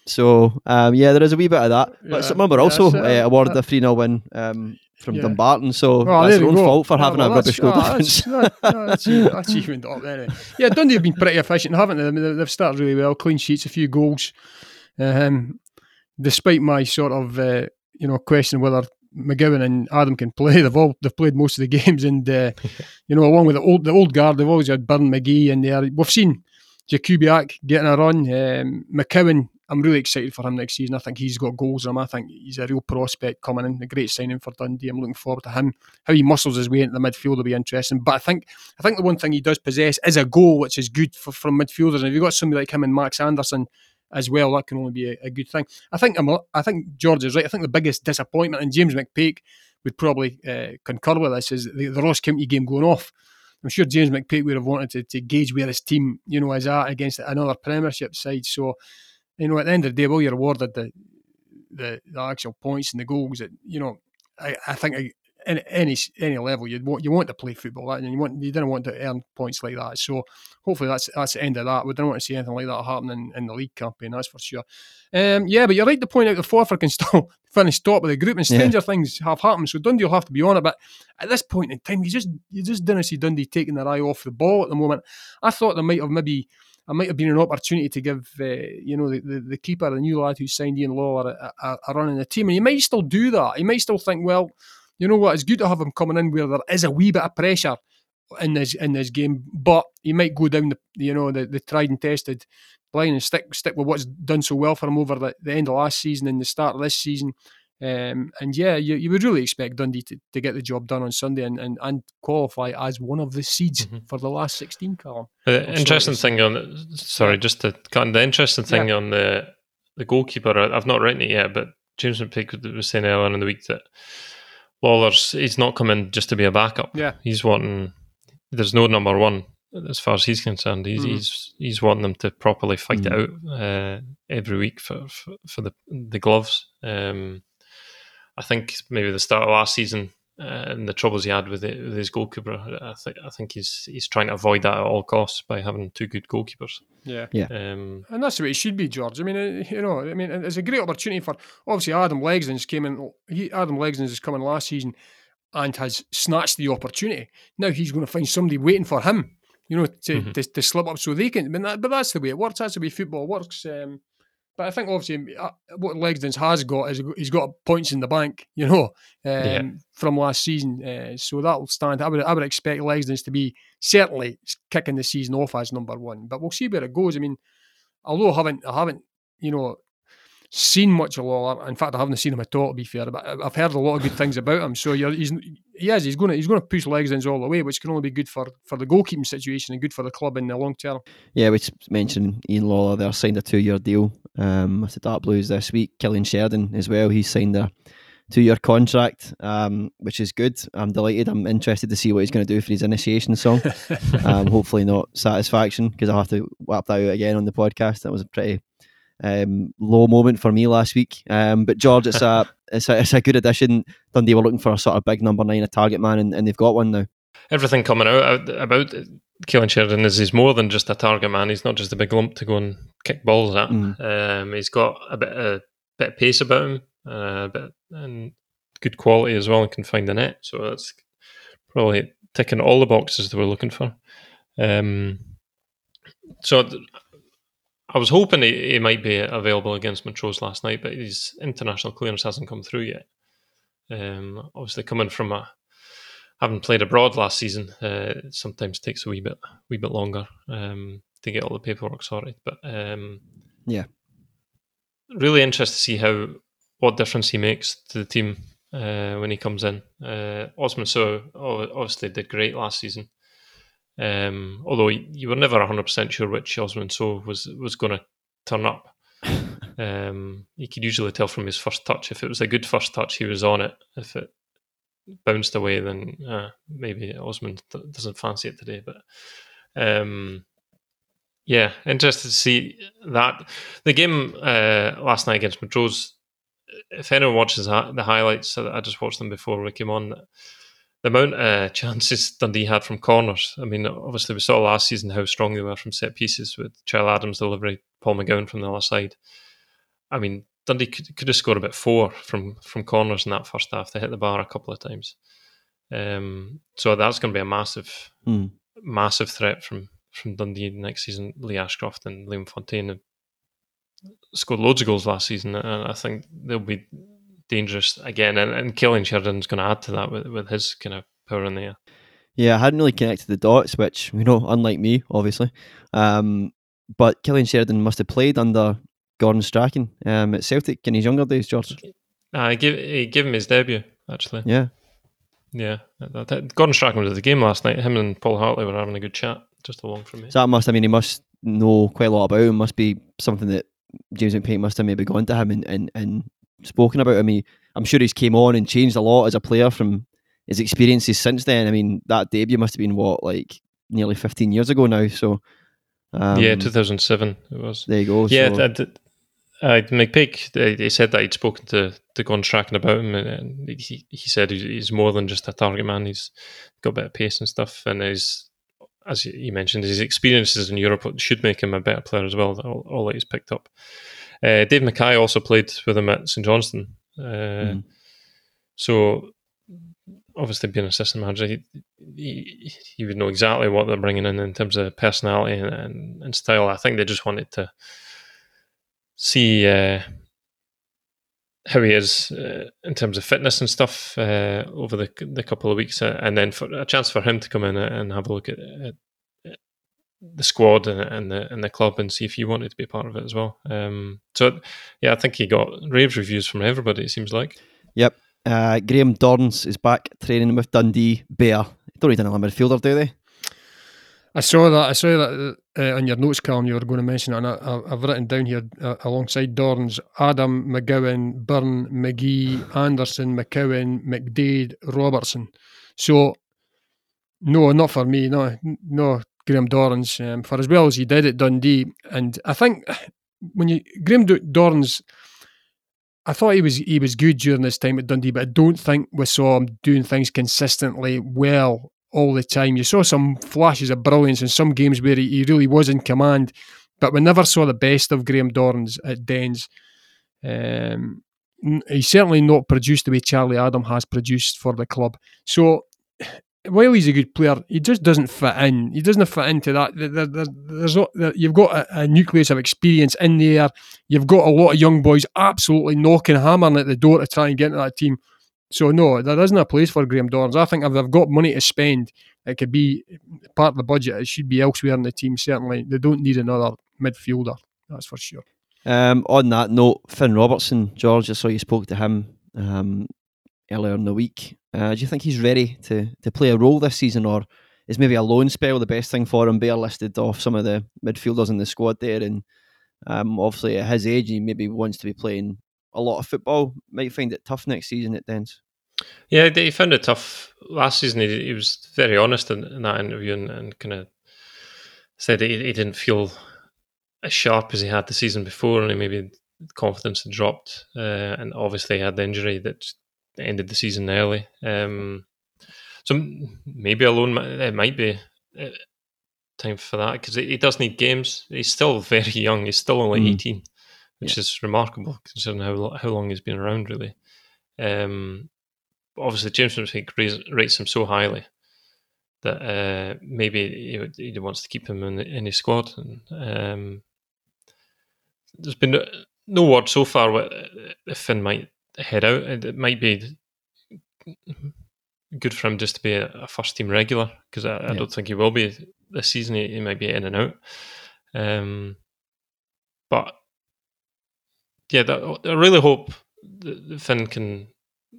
so, um, yeah, there is a wee bit of that. But yeah, St Mirren were also uh, awarded a 3 0 win um, from yeah. Dumbarton, so well, that's their own go. fault for having well, a rubbish goal difference. That's, that's, [laughs] that's evened up there. Yeah, Dundee have been pretty efficient, haven't they? I mean, they've started really well, clean sheets, a few goals. Um, despite my sort of uh, you know question whether McGowan and Adam can play, [laughs] they've all they've played most of the games, and uh, [laughs] you know along with the old the old guard, they've always had Byrne McGhee in there. We've seen Jakubiak getting a run. Um, McCowan I'm really excited for him next season. I think he's got goals in him. I think he's a real prospect coming in. A great signing for Dundee. I'm looking forward to him. How he muscles his way into the midfield will be interesting. But I think I think the one thing he does possess is a goal, which is good for, from midfielders. And if you've got somebody like him and Max Anderson as well, that can only be a, a good thing. I think I'm, I think George is right. I think the biggest disappointment, and James McPake would probably uh, concur with this, is the, the Ross County game going off. I'm sure James McPake would have wanted to, to gauge where his team, you know, is at against another Premiership side. So you know, at the end of the day, well, you're awarded the the, the actual points and the goals. That you know, I, I think I, any any level you want you want to play football and you want you didn't want to earn points like that. So hopefully that's that's the end of that. We don't want to see anything like that happening in, in the league campaign. That's for sure. Um, yeah, but you're right to point out the Forfar can still finish top of the group, and stranger yeah. things have happened. So Dundee will have to be on it. But at this point in time, you just you just didn't see Dundee taking their eye off the ball at the moment. I thought they might have maybe it might have been an opportunity to give uh, you know the, the, the, keeper, the new lad who signed Ian Lawlor, a, a, a, run in the team, and he might still do that. He might still think, well, you know what, it's good to have him coming in where there is a wee bit of pressure in this in this game, but he might go down the you know the, the tried and tested line and stick stick with what's done so well for him over the, the end of last season and the start of this season. Um, and yeah, you, you would really expect Dundee to, to get the job done on Sunday and, and, and qualify as one of the seeds mm-hmm. for the last 16 column. The interesting thing on, sorry, just to cut the interesting thing yeah. on the the goalkeeper, I've not written it yet, but James McPake was saying earlier in the week that Lawlor's, he's not coming just to be a backup. Yeah. He's wanting, there's no number one as far as he's concerned. He's mm-hmm. he's, he's wanting them to properly fight mm-hmm. it out uh, every week for, for, for the the gloves. Um, I think maybe the start of last season uh, and the troubles he had with, it, with his goalkeeper, I think I think he's he's trying to avoid that at all costs by having two good goalkeepers. Yeah, yeah, um, and that's the way it should be, George. I mean, uh, you know, I mean, it's a great opportunity for obviously Adam Legzdins came in. He, Adam Legzdins is coming last season and has snatched the opportunity. Now he's going to find somebody waiting for him, you know, to, mm-hmm. to, to, slip up so they can. But, that, but that's the way it works. That's the way football works. Um, but I think obviously uh, what Legzdins has got is he's got points in the bank, [laughs] you know, um, yeah. from last season. Uh, so that'll stand. I would I would expect Legzdins to be certainly kicking the season off as number one. But we'll see where it goes. I mean, although I haven't I haven't you know seen much of Lawlor. In fact, I haven't seen him at all. To be fair, but I've heard a lot of good things about him. So he's he is he's going to he's going to push Legzdins all the way, which can only be good for for the goalkeeping situation and good for the club in the long term. Yeah, we mentioned Ian Lawlor there signed a two year deal um, with the Dark Blues this week. Cillian Sheridan as well. He's signed a two year contract, um, which is good. I'm delighted. I'm interested to see what he's going to do for his initiation song. [laughs] um, hopefully not satisfaction because I'll have to whap that out again on the podcast. That was a pretty um, low moment for me last week. Um, but George, it's a it's a it's a good addition. Dundee were looking for a sort of big number nine, a target man, and, and they've got one now. Everything coming out about Cillian Sheridan is he's more than just a target man. He's not just a big lump to go and kick balls at. Mm. Um, he's got a bit a bit of pace about him, uh, a bit and good quality as well, and can find the net. So that's probably ticking all the boxes that we're looking for. Um, so I was hoping he, he might be available against Montrose last night, but his international clearance hasn't come through yet. Um, obviously, coming from a having played abroad last season, uh, it sometimes takes a wee bit wee bit longer um, to get all the paperwork sorted. But um, Yeah. really interested to see how what difference he makes to the team uh, when he comes in. Uh, Osman Sow obviously did great last season. Um, although you were never 100% sure which Osman Sow was was going to turn up. [laughs] Um, you could usually tell from his first touch. If it was a good first touch, he was on it. If it bounced away, then uh, maybe Osman d- doesn't fancy it today. But um, yeah, interested to see that. The game uh, last night against Montrose, if anyone watches the highlights, I just watched them before we came on. The amount of uh, chances Dundee had from corners. I mean, obviously, we saw last season how strong they were from set pieces with Charlie Adam's delivery, Paul McGowan from the other side. I mean, Dundee could, could have scored about four from from corners in that first half. They hit the bar a couple of times. Um, so that's going to be a massive, Hmm. massive threat from from Dundee next season. Lee Ashcroft and Liam Fontaine have scored loads of goals last season, and I think they'll be dangerous again. And, and Cillian Sheridan's going to add to that with, with his kind of power in the air. Yeah, I hadn't really connected the dots, which you know, unlike me, obviously. Um, but Cillian Sheridan must have played under Gordon Strachan um, at Celtic in his younger days, George. I give he gave him his debut actually. Yeah, Yeah, Gordon Strachan was at the game last night. Him and Paul Hartley were having a good chat just along from me. so that must. I mean, he must know quite a lot about him. Must be something that James McPake must have maybe gone to him and and, and spoken about him. He, I'm sure he's came on and changed a lot as a player from his experiences since then. I mean, that debut must have been what like nearly 15 years ago now. So um, yeah, 2007 it was. there you go. Yeah, so, that, that, uh, he said that he'd spoken to, to Gordon Strachan about him, and, he, he said he's, he's more than just a target man. He's got a bit of pace and stuff, and he's, as you mentioned, his experiences in Europe should make him a better player as well, all, all that he's picked up. Uh, Dave Mackay also played with him at St Johnstone. Uh, Mhm. So, obviously, being assistant manager, he, he, he would know exactly what they're bringing in in terms of personality and, and, and style. I think they just wanted to see uh, how he is uh, in terms of fitness and stuff uh, over the the couple of weeks, uh, and then for a chance for him to come in and have a look at, at, at the squad and, and the and the club and see if he wanted to be a part of it as well. Um, so yeah, I think he got rave reviews from everybody. It seems like. Yep. Uh, Graham Dorrans is back training with Dundee Bear. Don't need another midfielder, do they? I saw that. I saw that uh, on your notes, column. You were going to mention it, and I, I, I've written down here uh, alongside Dorrans, Adam, McGowan, Byrne, McGhee, Anderson, McCowan, McDade, Robertson. So, no, not for me. No, no, Graham Dorrans. Um, for as well as he did at Dundee, and I think when you Graham Do- Dorrans, I thought he was he was good during this time at Dundee, but I don't think we saw him doing things consistently well all the time. You saw some flashes of brilliance in some games where he, he really was in command, but we never saw the best of Graham Dorrans at Dens. Um, he's certainly not produced the way Charlie Adam has produced for the club. So while he's a good player, he just doesn't fit in. He doesn't fit into that. There, there, there- there's not, there, you've got a, a nucleus of experience in there. You've got a lot of young boys absolutely knocking, hammering at the door to try and get into that team. So no, there isn't a place for Graham Dorrans. I think if they've got money to spend, it could be part of the budget. It should be elsewhere in the team. Certainly, they don't need another midfielder. That's for sure. Um, on that note, Finn Robertson, George, I saw you spoke to him um, earlier in the week. Uh, do you think he's ready to, to play a role this season, or is maybe a loan spell the best thing for him? Bear listed off some of the midfielders in the squad there, and um, obviously at his age, he maybe wants to be playing a lot of football. Might find it tough next season at Dens. Yeah, he found it tough last season. He, he was very honest in, in that interview and, and kind of said he, he didn't feel as sharp as he had the season before, and maybe confidence had dropped, uh, and obviously he had the injury that ended the season early. Um, so maybe alone it might be uh, time for that because he does need games. He's still [laughs] very young. He's still only mm. eighteen, which yeah. is remarkable considering how how long he's been around. Really, um, obviously James McPake rates him so highly that uh, maybe he, he, wants to keep him in, in his squad. And um, there's been no, no word so far what if Finn might head out. It might be good for him just to be a, first team regular because I, I don't think he will be this season. He, he might be in and out. Um, but yeah, that, I really hope that Finn can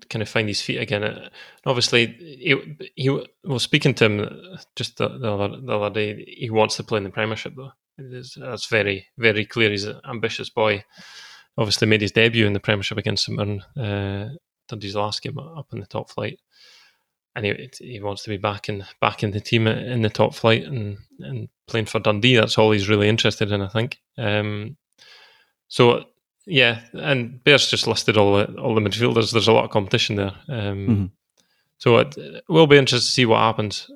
kind of find his feet again. And obviously, he, he was speaking to him just the, the, other, the other day. He wants to play in the Premiership, though. that's very, very clear. He's an ambitious boy. Obviously, made his debut in the Premiership against St Mirren, uh, Dundee's last game up in the top flight, and he, he wants to be back in back in the team in the top flight and and playing for Dundee. That's all he's really interested in, I think. Um, so yeah, and Bears just listed all the all the midfielders. There's a lot of competition there. Um, mm-hmm. So it, it, will be interesting to see what happens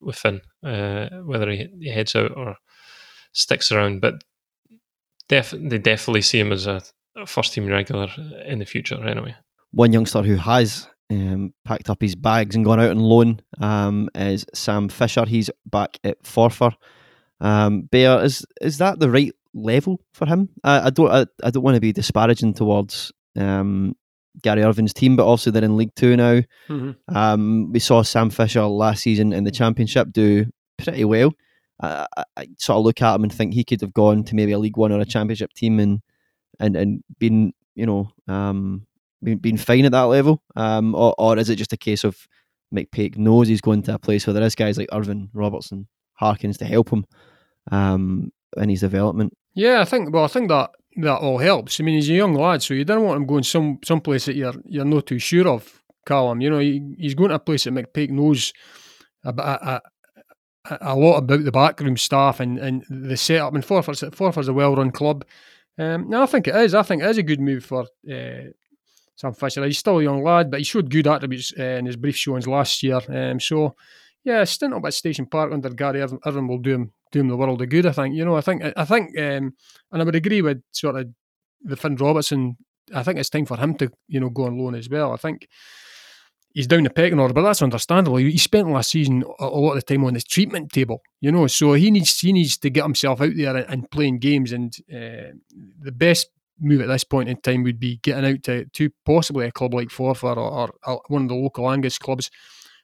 with Finn, uh, whether he, he, heads out or sticks around. But def- they definitely see him as a, a first team regular in the future, anyway. One youngster who has um, packed up his bags and gone out on loan um, is Sam Fisher. He's back at Forfar. Um, Bear, is is that the right level for him. I, I don't I, I, don't want to be disparaging towards um, Gary Irvine's team, but also they're in League Two now. Mm-hmm. Um, we saw Sam Fisher last season in the Championship do pretty well. I, I, sort of look at him and think he could have gone to maybe a League One or a Championship team and and and been you know um, been fine at that level. Um, or, or is it just a case of McPake knows he's going to a place where there is guys like Irvine Robertson Harkins to help him um, in his development? Yeah, I think. Well, I think that that all helps. I mean, he's a young lad, so you don't want him going some some place that you're you're not too sure of. Callum, you know, he, he's going to a place that McPake knows about a, a, a, lot about the backroom staff and, and the setup. And Forfar's Forfar's a well run club. Um, I think it is. I think it is a good move for uh, Sam Fisher. He's still a young lad, but he showed good attributes uh, in his brief showings last year. Um, so, yeah, stint up at Station Park under Gary Irvine will do him do him the world of good. I think you know. I think I think, um, and I would agree with sort of the Finn Robertson. I think it's time for him to you know go on loan as well. I think he's down the pecking order, but that's understandable. He spent last season a lot of the time on the treatment table, you know, so he needs he needs to get himself out there and, playing games. And uh, the best move at this point in time would be getting out to, to possibly a club like Forfar or, or, or one of the local Angus clubs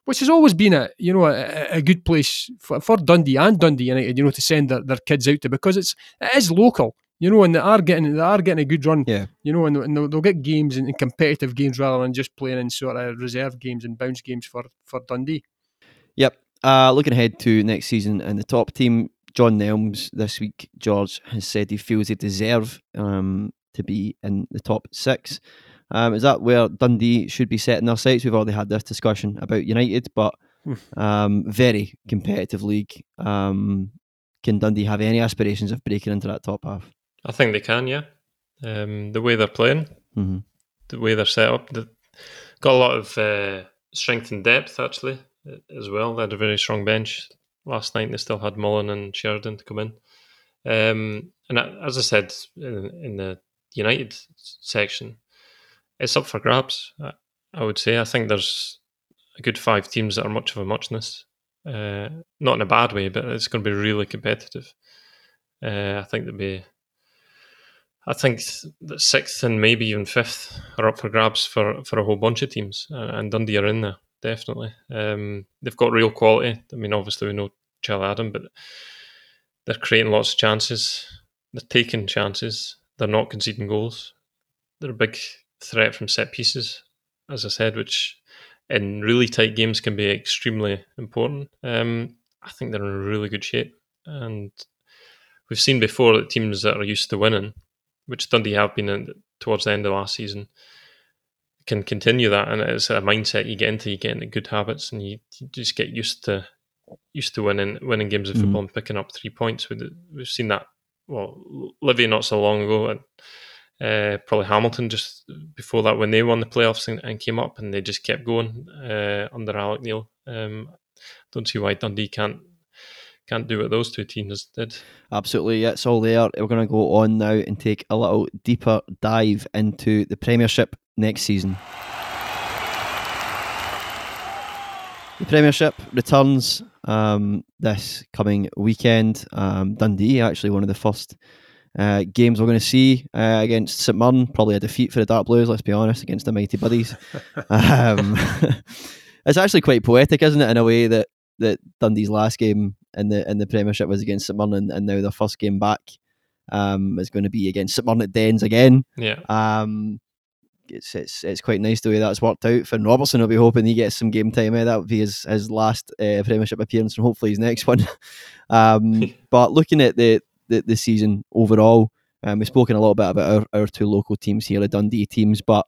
which has always been a you know a, a good place for, for, Dundee and Dundee United, you know, to send their, their kids out to because it's it is local, you know, and they are getting they are getting a good run, yeah, you know, and, and they'll, they'll, get games and competitive games rather than just playing in sort of reserve games and bounce games for for Dundee. Yep. Uh, looking ahead to next season and the top team, John Nelms this week, George has said he feels they deserve um, to be in the top six. Um, is that where Dundee should be setting their sights? We've already had this discussion about United, but hmm. um, very competitive league. Um, can Dundee have any aspirations of breaking into that top half? I think they can, yeah. Um, the way they're playing, mm-hmm. the way they're set up, they've got a lot of uh, strength and depth actually as well. They had a very strong bench last night. They still had Mullen and Sheridan to come in. Um, and as I said in, in the United section, it's up for grabs. I would say. I think there's a good five teams that are much of a muchness. Uh, not in a bad way, but it's going to be really competitive. Uh, I think there'll be. I think that sixth and maybe even fifth are up for grabs for, for a whole bunch of teams, and Dundee are in there definitely. Um, they've got real quality. I mean, obviously we know Charlie Adam, but they're creating lots of chances. They're taking chances. They're not conceding goals. They're a big threat from set pieces, as I said, which in really tight games can be extremely important. Um, I think they're in really good shape, and we've seen before that teams that are used to winning, which Dundee have been in, towards the end of last season, can continue that, and it's a mindset you get into. You get into good habits, and you, you just get used to used to winning winning games of mm-hmm. football and picking up three points. We've seen that well, Livy not so long ago, and uh, probably Hamilton just before that when they won the playoffs and, and came up, and they just kept going uh, under Alex Neil. Um, don't see why Dundee can't can't do what those two teams did. Absolutely, it's all there. We're going to go on now and take a little deeper dive into the Premiership next season. The Premiership returns um, this coming weekend. Um, Dundee, actually, one of the first uh, games we're going to see uh, against St Mirren. Probably a defeat for the Dark Blues, let's be honest, against the Mighty Buddies. [laughs] um, [laughs] it's actually quite poetic, isn't it, in a way that, that Dundee's last game in the in the Premiership was against St Mirren, and, now their first game back um, is going to be against St Mirren at Dens again. Yeah. Um, it's, it's it's quite nice the way that's worked out. Finn Robertson will be hoping he gets some game time. Eh? That would be his, his last uh, Premiership appearance and hopefully his next [laughs] one. um, [laughs] but looking at the, the, the season overall, um, we've spoken a little bit about our, our two local teams here, the Dundee teams. But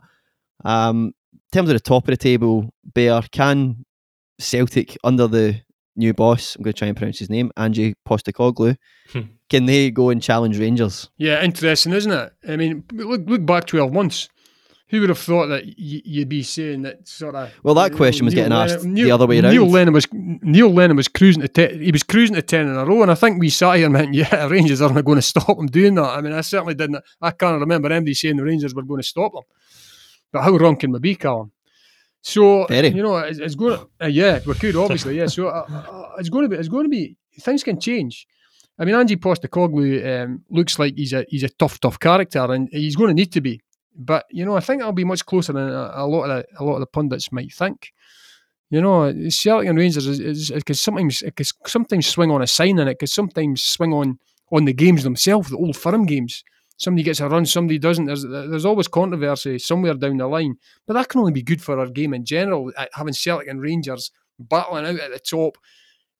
um, in terms of the top of the table, Bear, can Celtic, under the new boss, I'm going to try and pronounce his name, Ange Postecoglou, Hmm. can they go and challenge Rangers? Yeah, interesting, isn't it? I mean, look look back twelve months. Who would have thought that y- you'd be saying that sort of? Well, that you question was Neil getting Lennon- asked Neil- the other way around. Neil. Lennon was Neil Lennon was cruising to ten. He was cruising to ten in a row, and I think we sat here and went, [laughs] "Yeah, Rangers aren't going to stop him doing that." I mean, I certainly didn't. I can't remember anybody saying the Rangers were going to stop them. But how wrong can we be, Callum? So Very. you know, it's, it's going. [sighs] To, uh, yeah, we could obviously. Yeah, so uh, uh, it's going to be. It's going to be. Things can change. I mean, Ange Postecoglou um, looks like he's a he's a tough, tough character, and he's going to need to be. But you know, I think it'll be much closer than a, a lot of the, a lot of the pundits might think. You know, Celtic and Rangers is, is it could sometimes it could sometimes swing on a sign, and it could sometimes swing on on the games themselves, the old firm games. Somebody gets a run, somebody doesn't. There's there's always controversy somewhere down the line, but that can only be good for our game in general. uh, Having Celtic and Rangers battling out at the top,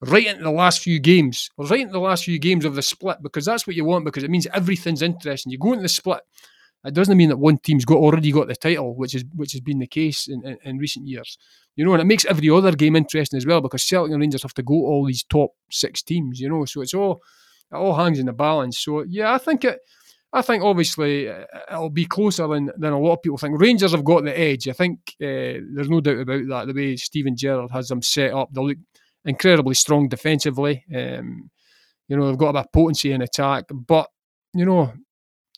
right into the last few games, right into the last few games of the split, because that's what you want. Because it means everything's interesting. You go into the split, it doesn't mean that one team's got already got the title, which is which has been the case in, in, in recent years. You know, and it makes every other game interesting as well because Celtic and Rangers have to go to all these top six teams. You know, so it's all it all hangs in the balance. So yeah, I think it. I think obviously uh, it'll be closer than, than a lot of people think. Rangers have got the edge. I think uh, there's no doubt about that. The way Steven Gerrard has them set up, they look incredibly strong defensively. Um, you know, they've got a bit of potency in attack, but you know,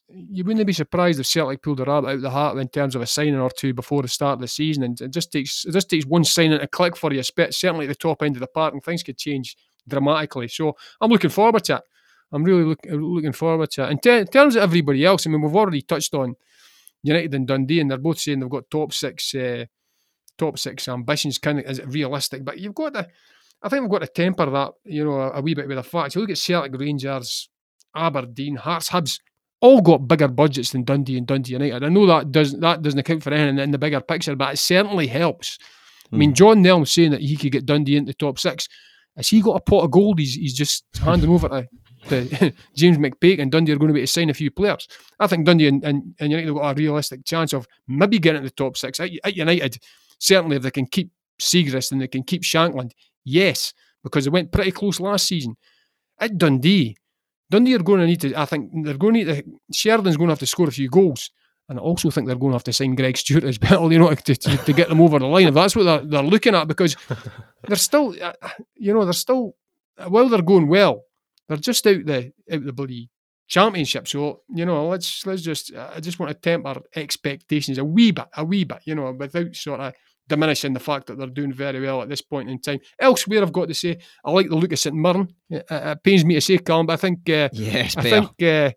you wouldn't be surprised if Celtic pulled a rabbit out of the hat in terms of a signing or two before the start of the season. And it just takes it just takes one signing to click for you, certainly at the top end of the park, and things could change dramatically. So I'm looking forward to it. I'm really look, looking forward to it. In, ter- in terms of everybody else, I mean, we've already touched on United and Dundee, and they're both saying they've got top six, uh, top six ambitions. Kind of is it realistic? But you've got to, I think we've got to temper that, you know, a, a wee bit with the facts. You look at Celtic, Rangers, Aberdeen, Hearts, Hibs, all got bigger budgets than Dundee and Dundee United. I know that doesn't that doesn't account for anything in the bigger picture, but it certainly helps. I mean, John Nelm saying that he could get Dundee into the top six. Has he got a pot of gold? He's, he's just handing over to, to [laughs] James McPake and Dundee are going to be to sign a few players. I think Dundee and, and, and United have got a realistic chance of maybe getting the top six. At, at United, certainly if they can keep Seagrass and they can keep Shankland, yes, because they went pretty close last season. At Dundee, Dundee are going to need to, I think, they're going to need to, Sheridan's going to have to score a few goals. And I also think they're going to have to sign Greg Stewart as well, [laughs] you know, to, to, to get them over the line. If that's what they're, they're looking at, because [laughs] they're still, uh, you know, they're still, while they're going well, they're just out the out the bloody championship. So you know, let's let's just, I just want to temper expectations a wee bit, a wee bit, you know, without sort of diminishing the fact that they're doing very well at this point in time. Elsewhere, I've got to say, I like the look of St Mirren. It, it pains me to say, Callum, but I think. Uh, Yes, I think uh,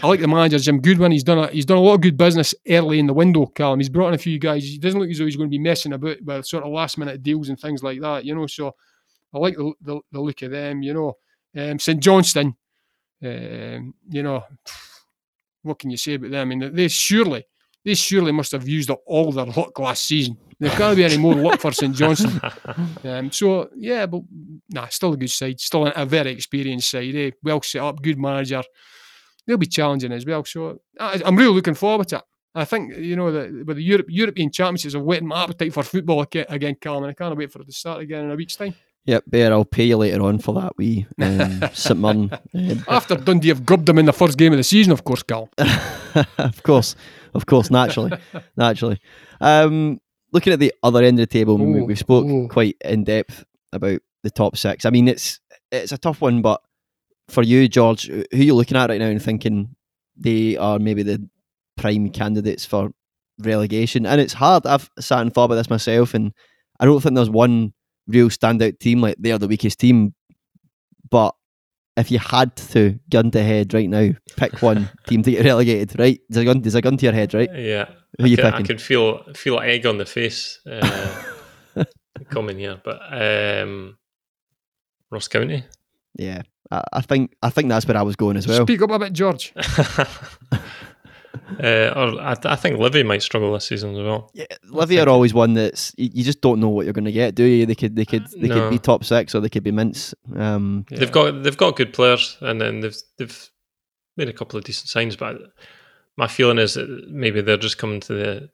I like the manager Jim Goodwin. He's done a he's done a lot of good business early in the window. Callum, he's brought in a few guys. He doesn't look as though he's going to be messing about with sort of last minute deals and things like that. You know, so I like the the, the look of them. You know, um, St Johnstone. Um, you know, what can you say about them? I mean, they surely they surely must have used up all their luck last season. There can't be any more luck for St Johnstone. [laughs] Um, so yeah, but nah, still a good side, still a, very experienced side. Eh? Well set up, good manager. They'll be challenging as well. So I, I'm really looking forward to it. I think you know that with the Europe, European Championships I've whetted my appetite for football aga- again, and I can't wait for it to start again in a week's time. Yep, Bear, I'll pay you later on for that wee um, [laughs] St Mirren. uh, After Dundee have grubbed them in the first game of the season, of course, Cal. [laughs] of course, of course, naturally, [laughs] naturally. Um, looking at the other end of the table, we, we've spoke ooh. quite in depth about the top six. I mean, it's it's a tough one, but for you, George, who are you looking at right now and thinking they are maybe the prime candidates for relegation? And it's hard. I've sat and thought about this myself, and I don't think there's one real standout team like they are the weakest team. But if you had to gun to head right now, pick one [laughs] team to get relegated, right? There's a gun, there's a gun to your head, right? Yeah, Who I, you can, I can feel feel egg on the face uh, [laughs] coming here, but um, Ross County. Yeah, I, I think I think that's where I was going as well. Speak up a bit, George. [laughs] uh, or I, I think Livy might struggle this season as well. Yeah, Livy are always one that's you, you just don't know what you're going to get, do you? They could they could they No. could be top six or they could be mints. Um, They've got they've got good players, and then they've they've made a couple of decent signs. But my feeling is that maybe they're just coming to the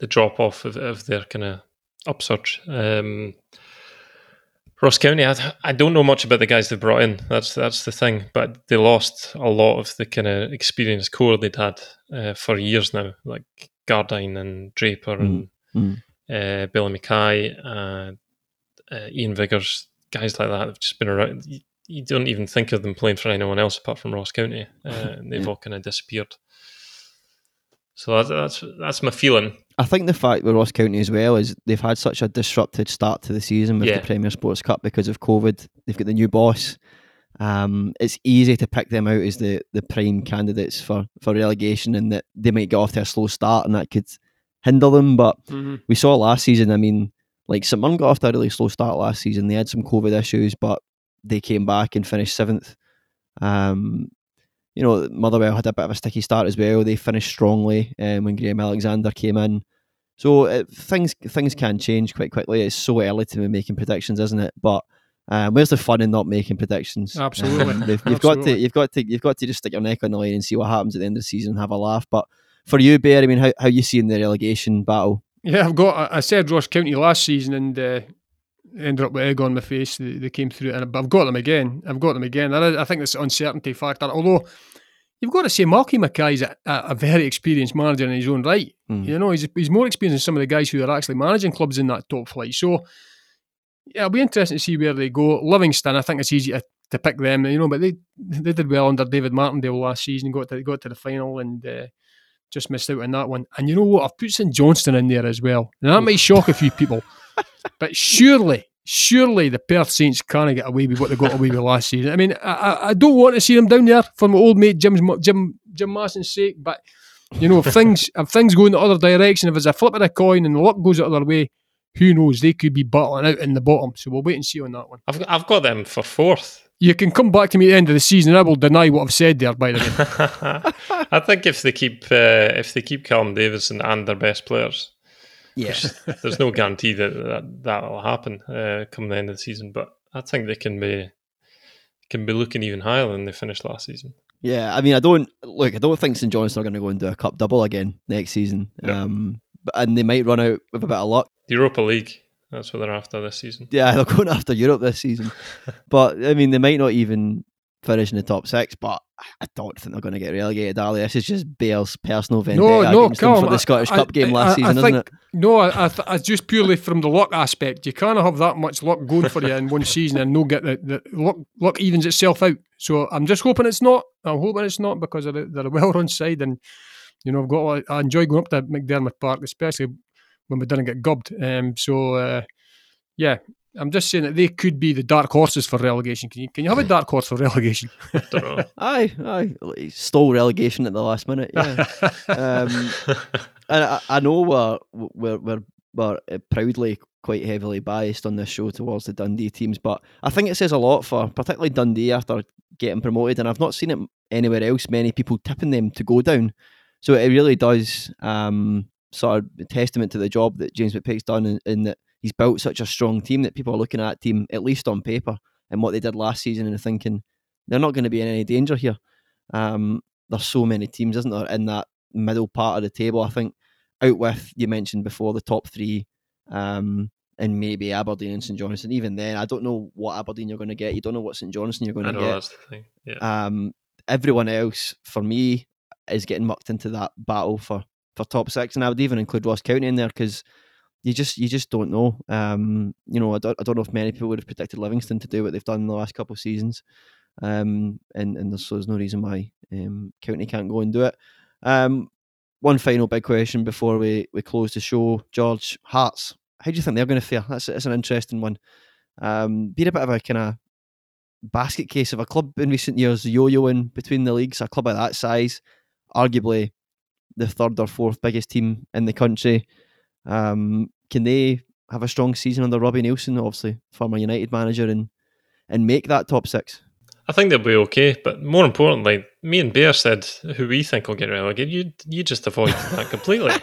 the drop off of, of their kind of upsurge. Um, Ross County, I, I don't know much about the guys they brought in. That's that's the thing. But they lost a lot of the kind of experienced core they'd had uh, for years now, like Gardyne and Draper and mm. uh, Billy Mackay, uh, uh, Iain Vigurs, guys like that have just been around. You, you don't even think of them playing for anyone else apart from Ross County. Uh, and [laughs] they've Yeah. all kind of disappeared. So that's, that's that's my feeling. I think the fact with Ross County as well is they've had such a disrupted start to the season with Yeah. the Premier Sports Cup because of COVID. They've got the new boss. Um, it's easy to pick them out as the, the prime candidates for, for relegation and that they might get off to a slow start and that could hinder them. But Mhm. we saw last season, I mean, like St Mirren got off to a really slow start last season. They had some COVID issues, but they came back and finished seventh. Um, you know, Motherwell had a bit of a sticky start as well. They finished strongly um, when Graham Alexander came in. So uh, things things can change quite quickly. It's so early to be making predictions, isn't it? But um, where's the fun in not making predictions? [laughs] Absolutely. Um, you've, you've got to you've got to you've got to just stick your neck on the line and see what happens at the end of the season and have a laugh. But for you, Bear, I mean, how how you seeing the relegation battle? Yeah, I've got. I I said Ross County last season and uh, ended up with egg on my face. They, they came through, and but I've got them again. I've got them again. And I, I think this uncertainty factor. Although you've got to say, Malky Mackay's a, a, very experienced manager in his own right. Mm. You know, he's he's more experienced than some of the guys who are actually managing clubs in that top flight. So yeah, it'll be interesting to see where they go. Livingston, I think it's easy to, to pick them. You know, but they they did well under David Martindale last season. Got to got to the final and. Uh, just missed out on that one. And you know what? I've put St Johnstone in there as well. Now that might shock a few people, [laughs] but surely, surely the Perth Saints can't get away with what they got away with last season. I mean, I, I, don't want to see them down there for my old mate Jim's, Jim Jim Masson's sake, but you know, if things [laughs] if things go in the other direction, if it's a flip of a coin and the luck goes the other way, who knows? They could be battling out in the bottom. So we'll wait and see on that one. I've I've got them for fourth. You can come back to me at the end of the season, and I will deny what I've said there. By the way, [laughs] I think if they keep uh, if they keep Callum Davidson and their best players, Yes. [laughs] there's no guarantee that that that will happen uh, come the end of the season. But I think they can be can be looking even higher than they finished last season. Yeah, I mean, I don't look. I don't think St John's are going to go and do a cup double again next season. No. Um, but, and they might run out with a bit of luck. The Europa League, that's what they're after this season. Yeah, [laughs] they're going after Europe this season. [laughs] but I mean, they might not even finish in the top six. But I don't think they're going to get relegated. Ali, this is just Bale's personal vendetta no, against them for the Scottish I- Cup game last I- I season, think- isn't it? No, I, I, th- I just purely from the luck aspect. You can't have that much luck going for you in one season and no get the, the luck. Luck evens itself out. So I'm just hoping it's not. I'm hoping it's not because they're, a- they're a well-run side, and you know I've got. I enjoy going up to McDiarmid Park, especially when we didn't get gubbed. Um, so uh, yeah, I'm just saying that they could be the dark horses for relegation. Can you can you have a dark horse for relegation? [laughs] Don't know. [laughs] Aye, aye. Stole relegation at the last minute. Yeah. [laughs] um, and I, I know we're we're we're, we're uh, proudly quite heavily biased on this show towards the Dundee teams, but I think it says a lot for particularly Dundee after getting promoted, and I've not seen it anywhere else. Many people tipping them to go down, so it really does um, sort of testament to the job that James McPake's done, in, in that he's built such a strong team that people are looking at that team at least on paper and what they did last season and thinking they're not going to be in any danger here. Um, there's so many teams, isn't there, in that middle part of the table. I think out with you mentioned before the top three, um, and maybe Aberdeen and St Johnstone. Even then, I don't know what Aberdeen you're going to get. You don't know what St Johnstone you're going to get. that's the thing. Yeah. Um, everyone else for me is getting mucked into that battle for for top six, and I would even include Ross County in there because you just you just don't know. Um, you know, I don't, I don't know if many people would have predicted Livingston to do what they've done in the last couple of seasons. Um, and and there's, so there's no reason why um, County can't go and do it. Um, one final big question before we, we close the show, George Hearts. How do you think they're going to fare? That's that's an interesting one. Um, been a bit of a kind of basket case of a club in recent years, yo-yoing between the leagues. A club of that size, arguably the third or fourth biggest team in the country. Um, can they have a strong season under Robbie Neilson, obviously former United manager, and and make that top six? I think they'll be okay, but more importantly, me and Bear said who we think will get relegated. You you just avoided that completely. [laughs]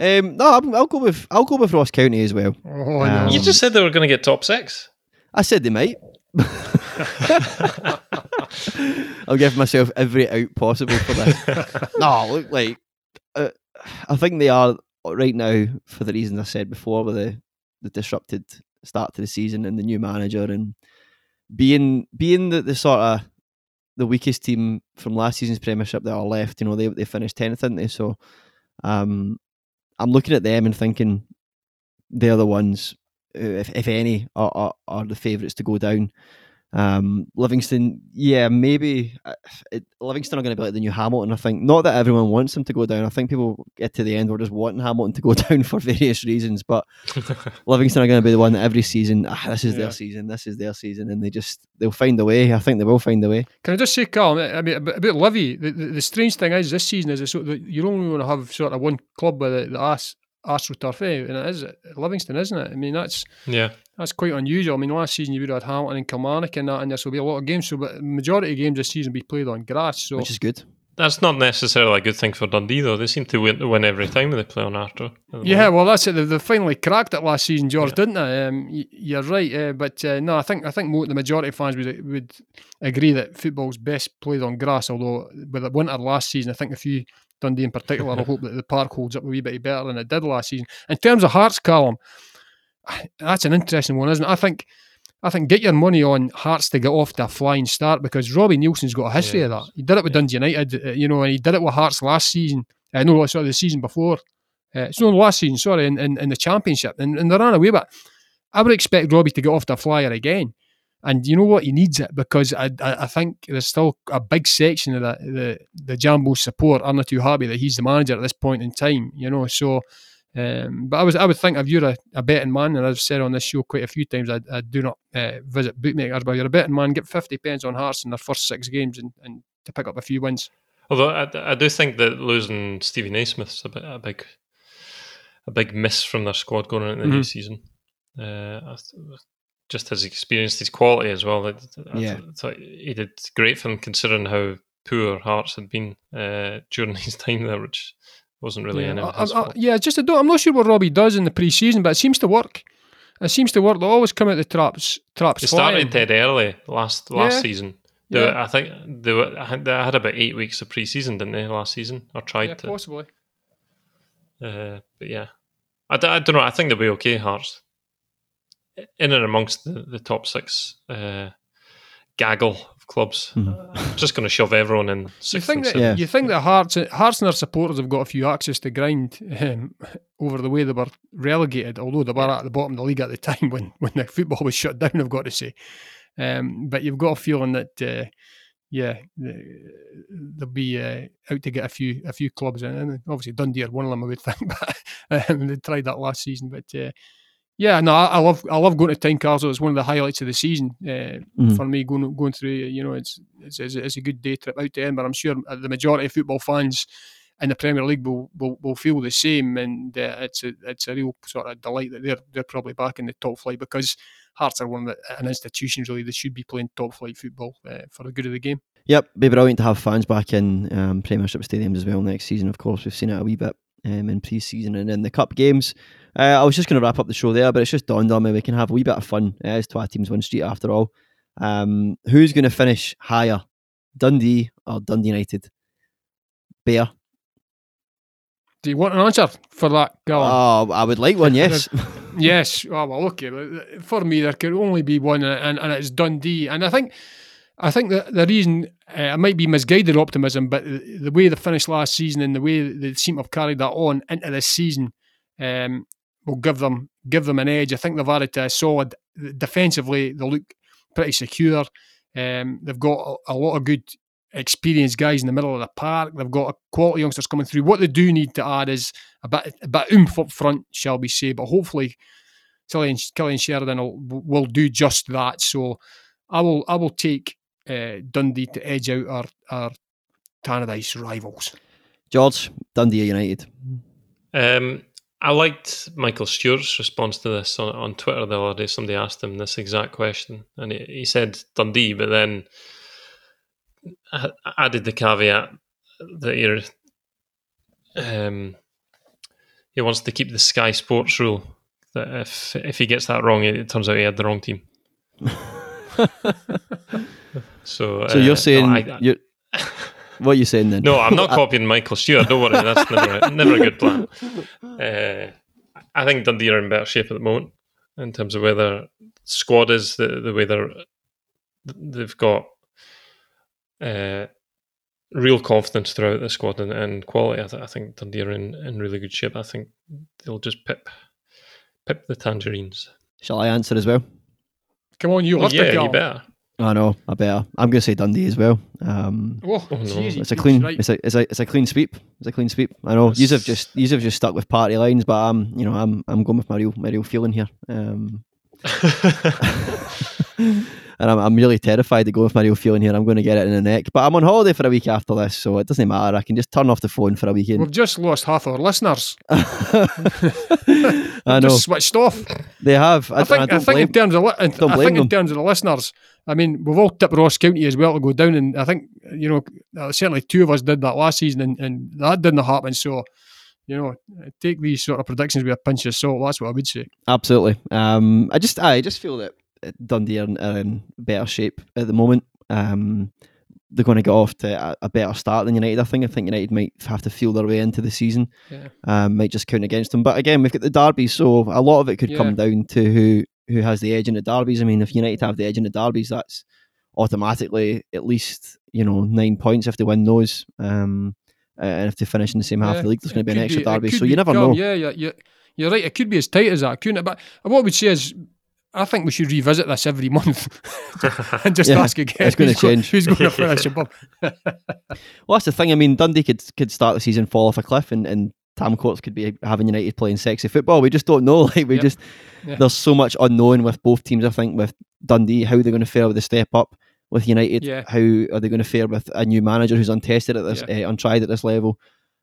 Um, no, I'll, I'll go with I'll go with Ross County as well. Oh, Um, you just said they were going to get top six. I said they might. [laughs] I'll give myself every out possible for this. [laughs] no, look like uh, I think they are right now for the reasons I said before, with the the disrupted start to the season and the new manager and being being the, the sort of the weakest team from last season's Premiership that are left. You know, they they finished tenth, didn't they? So, um, I'm looking at them and thinking they're the ones, if if any, are are, are the favourites to go down. Um, Livingston, yeah, maybe uh, it, Livingston are going to be like the new Hamilton. I think not that everyone wants them to go down. I think people get to the end we're just wanting Hamilton to go [laughs] down for various reasons. But [laughs] Livingston are going to be the one that every season, ah, this is Yeah. their season, this is their season, and they just they'll find a way. I think they will find a way. Can I just say, Carl? I mean, about, Livy. The, the, the strange thing is, this season is of, you're only going to have sort of one club with the, the As, AstroTurf, eh? and it is Livingston, isn't it? I mean, that's yeah, that's quite unusual. I mean, last season you would have had Hamilton and Kilmarnock and that, and there will be a lot of games. So, but majority of games this season will be played on grass. So, which is good. that's not necessarily a good thing for Dundee though. They seem to win, win every time they play on Astro. Yeah, moment. well, that's it. They, they finally cracked it last season, George, Yeah. didn't they? Um, y- you're right, uh, but uh, no, I think I think mo- the majority of fans would would agree that football's best played on grass. Although with the winter last season, I think a few Dundee in particular will hope that the park holds up a wee bit better than it did last season. In terms of Hearts, Callum, that's an interesting one, isn't it? I think. I think get your money on Hearts to get off to a flying start because Robbie Neilson's got a history of that. He did it with Yeah. Dundee United, uh, you know, and he did it with Hearts last season. I uh, know, sorry, the season before. Uh, it's not last season, sorry, in, in, in the championship, and, and they ran away. But I would expect Robbie to get off the flyer again. And you know what? He needs it because I, I, I think there's still a big section of the, the the Jambo support are not too happy that he's the manager at this point in time. You know, so. Um, but I was I would think if you're a, a betting man, and I've said on this show quite a few times, I, I do not uh, visit bookmakers, but you're a betting man, get 50 pence on Hearts in their first six games and, and to pick up a few wins. Although I, I do think that losing Stevie Naismith's a, bit, a big a big miss from their squad going into the new Mhm. season. Uh, just his experience, his quality as well. I, I Yeah. thought he did great for them considering how poor Hearts had been uh, during [laughs] his time there, which wasn't really yeah, any I- I- yeah, just I don't, I'm not sure what Robbie does in the pre-season, but it seems to work. It seems to work. They always come out the traps. Traps. They started dead early last last Yeah. season. They Yeah. I think they, were, I they had about eight weeks of pre-season, didn't they, last season? Or tried Yeah, to. possibly. Uh, but yeah, I, d- I don't know. I think they'll be okay. Hearts in and amongst the, the top six uh, gaggle of clubs. Mhm. I'm just going to shove everyone in You think that seventh. Yeah. you think that Hearts, Hearts and their supporters have got a few axes to grind um, over the way they were relegated, although they were at the bottom of the league at the [laughs] time when, when the football was shut down. I've got to say, um, but you've got a feeling that uh, yeah, they'll be uh, out to get a few a few clubs in, and obviously Dundee are one of them. I would think, [laughs] but um, they tried that last season. But uh, yeah, no, I, I love I love going to Tynecastle. It's one of the highlights of the season. Uh, Mhm. for me going going through you know it's it's, it's, it's a good day trip out to Edinburgh I'm sure the majority of football fans in the Premier League will will, will feel the same and uh, it's a it's a real sort of delight that they're they're probably back in the top flight because Hearts are one of the, an institution really they should be playing top flight football uh, for the good of the game Yep, be brilliant to have fans back in um, Premiership stadiums as well next season. Of course, we've seen it a wee bit um, in pre-season and in the cup games. Uh, I was just going to wrap up the show there, but it's just dawned on me we can have a wee bit of fun uh, as to our teams one street after all. Um, who's going to finish higher, Dundee or Dundee United? Bear. Do you want an answer for that, Gallon? Oh, I would like one. [laughs] Yes. Yes. Oh, well, okay. For me, there can only be one, and, and it's Dundee. And I think, I think that the reason uh, it might be misguided optimism, but the, the way they finished last season and the way they seem to have carried that on into this season um, will give them give them an edge. I think they've had a solid defensively. They look pretty secure. Um, they've got a, a lot of good experienced guys in the middle of the park. They've got quality youngsters coming through. What they do need to add is a bit, a bit oomph up front, shall we say? But hopefully, Cillian, Cillian Sheridan will, will do just that. So I will I will take uh, Dundee to edge out our our Tannadice rivals. George, Dundee United. Um, I liked Michael Stewart's response to this on, on Twitter the other day. Somebody asked him this exact question, and he, he said Dundee, but then added the caveat that you're, um, he wants to keep the Sky Sports rule that if if he gets that wrong, it, turns out he had the wrong team. [laughs] so, so uh, you're saying no, I, you're, what are you saying then? No, I'm not [laughs] copying Michael Stewart. Don't worry, that's never never a good plan. [laughs] Uh, I think Dundee are in better shape at the moment in terms of whether squad is the the way they're they've got uh, real confidence throughout the squad and, and quality. I, th- I, think Dundee are in, in really good shape. I think they'll just pip pip the tangerines. Shall I answer as well? Come on, you. Well, yeah, you better. I know. I better. I'm going to say Dundee as well. Um, oh, oh no. it's a clean. Right. It's a it's a it's a clean sweep. It's a clean sweep. I know. You have just you have just stuck with party lines, but I'm you know I'm I'm going with my real my real feeling here. Um, [laughs] and I'm, I'm really terrified to go with my real feeling here. I'm going to get it in the neck. But I'm on holiday for a week after this, so it doesn't matter. I can just turn off the phone for a weekend. We've just lost half our listeners. [laughs] [laughs] I know. Just switched off. They have. I, I think. I, I think blame, in terms of I think them. in terms of the listeners. I mean, we've all tipped Ross County as well to go down, and I think you know uh, certainly two of us did that last season, and, and that didn't happen. So you know, take these sort of predictions with a pinch of salt. That's what I would say. Absolutely. Um, I just, I just feel that Dundee are in, are in better shape at the moment. Um, they're going to get off to a, a, better start than United. I think. I think United might have to feel their way into the season. Yeah. Um, might just count against them. But again, we've got the derby, so a lot of it could yeah. come down to who who has the edge in the derbies. I mean, if United have the edge in the derbies, that's automatically at least you know nine points if they win those. Um, and if they finish in the same half yeah. of the league, there's going to be an extra be, derby. So you never know. Yeah, yeah, yeah. You're right. It could be as tight as that, couldn't it? But what we'd say is I think we should revisit this every [laughs] month [laughs] and just yeah, ask again. It's going to change. who's going to finish [laughs] above? well, that's the thing. I mean, Dundee could could start the season fall off a cliff, and, and Tam Courts could be having United playing sexy football. We just don't know. [laughs] Like we yep. just yeah. there's so much unknown with both teams. I think with Dundee, how they're going to fare with the step up. With United, yeah. how are they going to fare with a new manager who's untested at this, yeah. uh, untried at this level?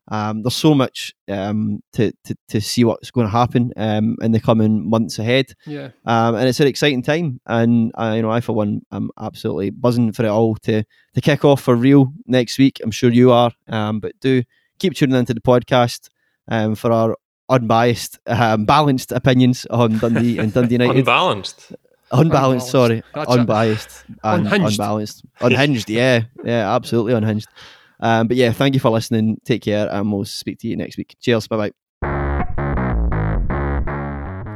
Um, there's so much um, to, to, to see what's going to happen um, in the coming months ahead. Yeah. Um, and it's an exciting time, and I, you know, I for one, I'm absolutely buzzing for it all to to kick off for real next week. I'm sure you are. Um, but do keep tuning into the podcast um, for our unbiased, balanced opinions on Dundee and Dundee United. Unbalanced. Unbalanced, unbalanced. sorry, That's unbiased and unhinged. unbalanced, unhinged. Yeah, yeah, absolutely unhinged. Um, but yeah, thank you for listening. Take care, and we'll speak to you next week. Cheers. Bye bye.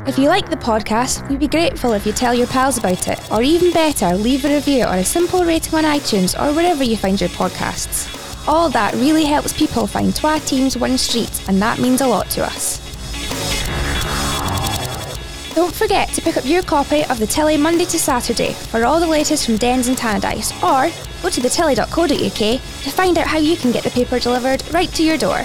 If you like the podcast, we'd be grateful if you tell your pals about it, or even better, leave a review or a simple rating on iTunes or wherever you find your podcasts. All that really helps people find Twa Teams One Street, and that means a lot to us. Don't forget to pick up your copy of the Tilly Monday to Saturday for all the latest from Dens and Tannadice, or go to thetilly.co.uk to find out how you can get the paper delivered right to your door.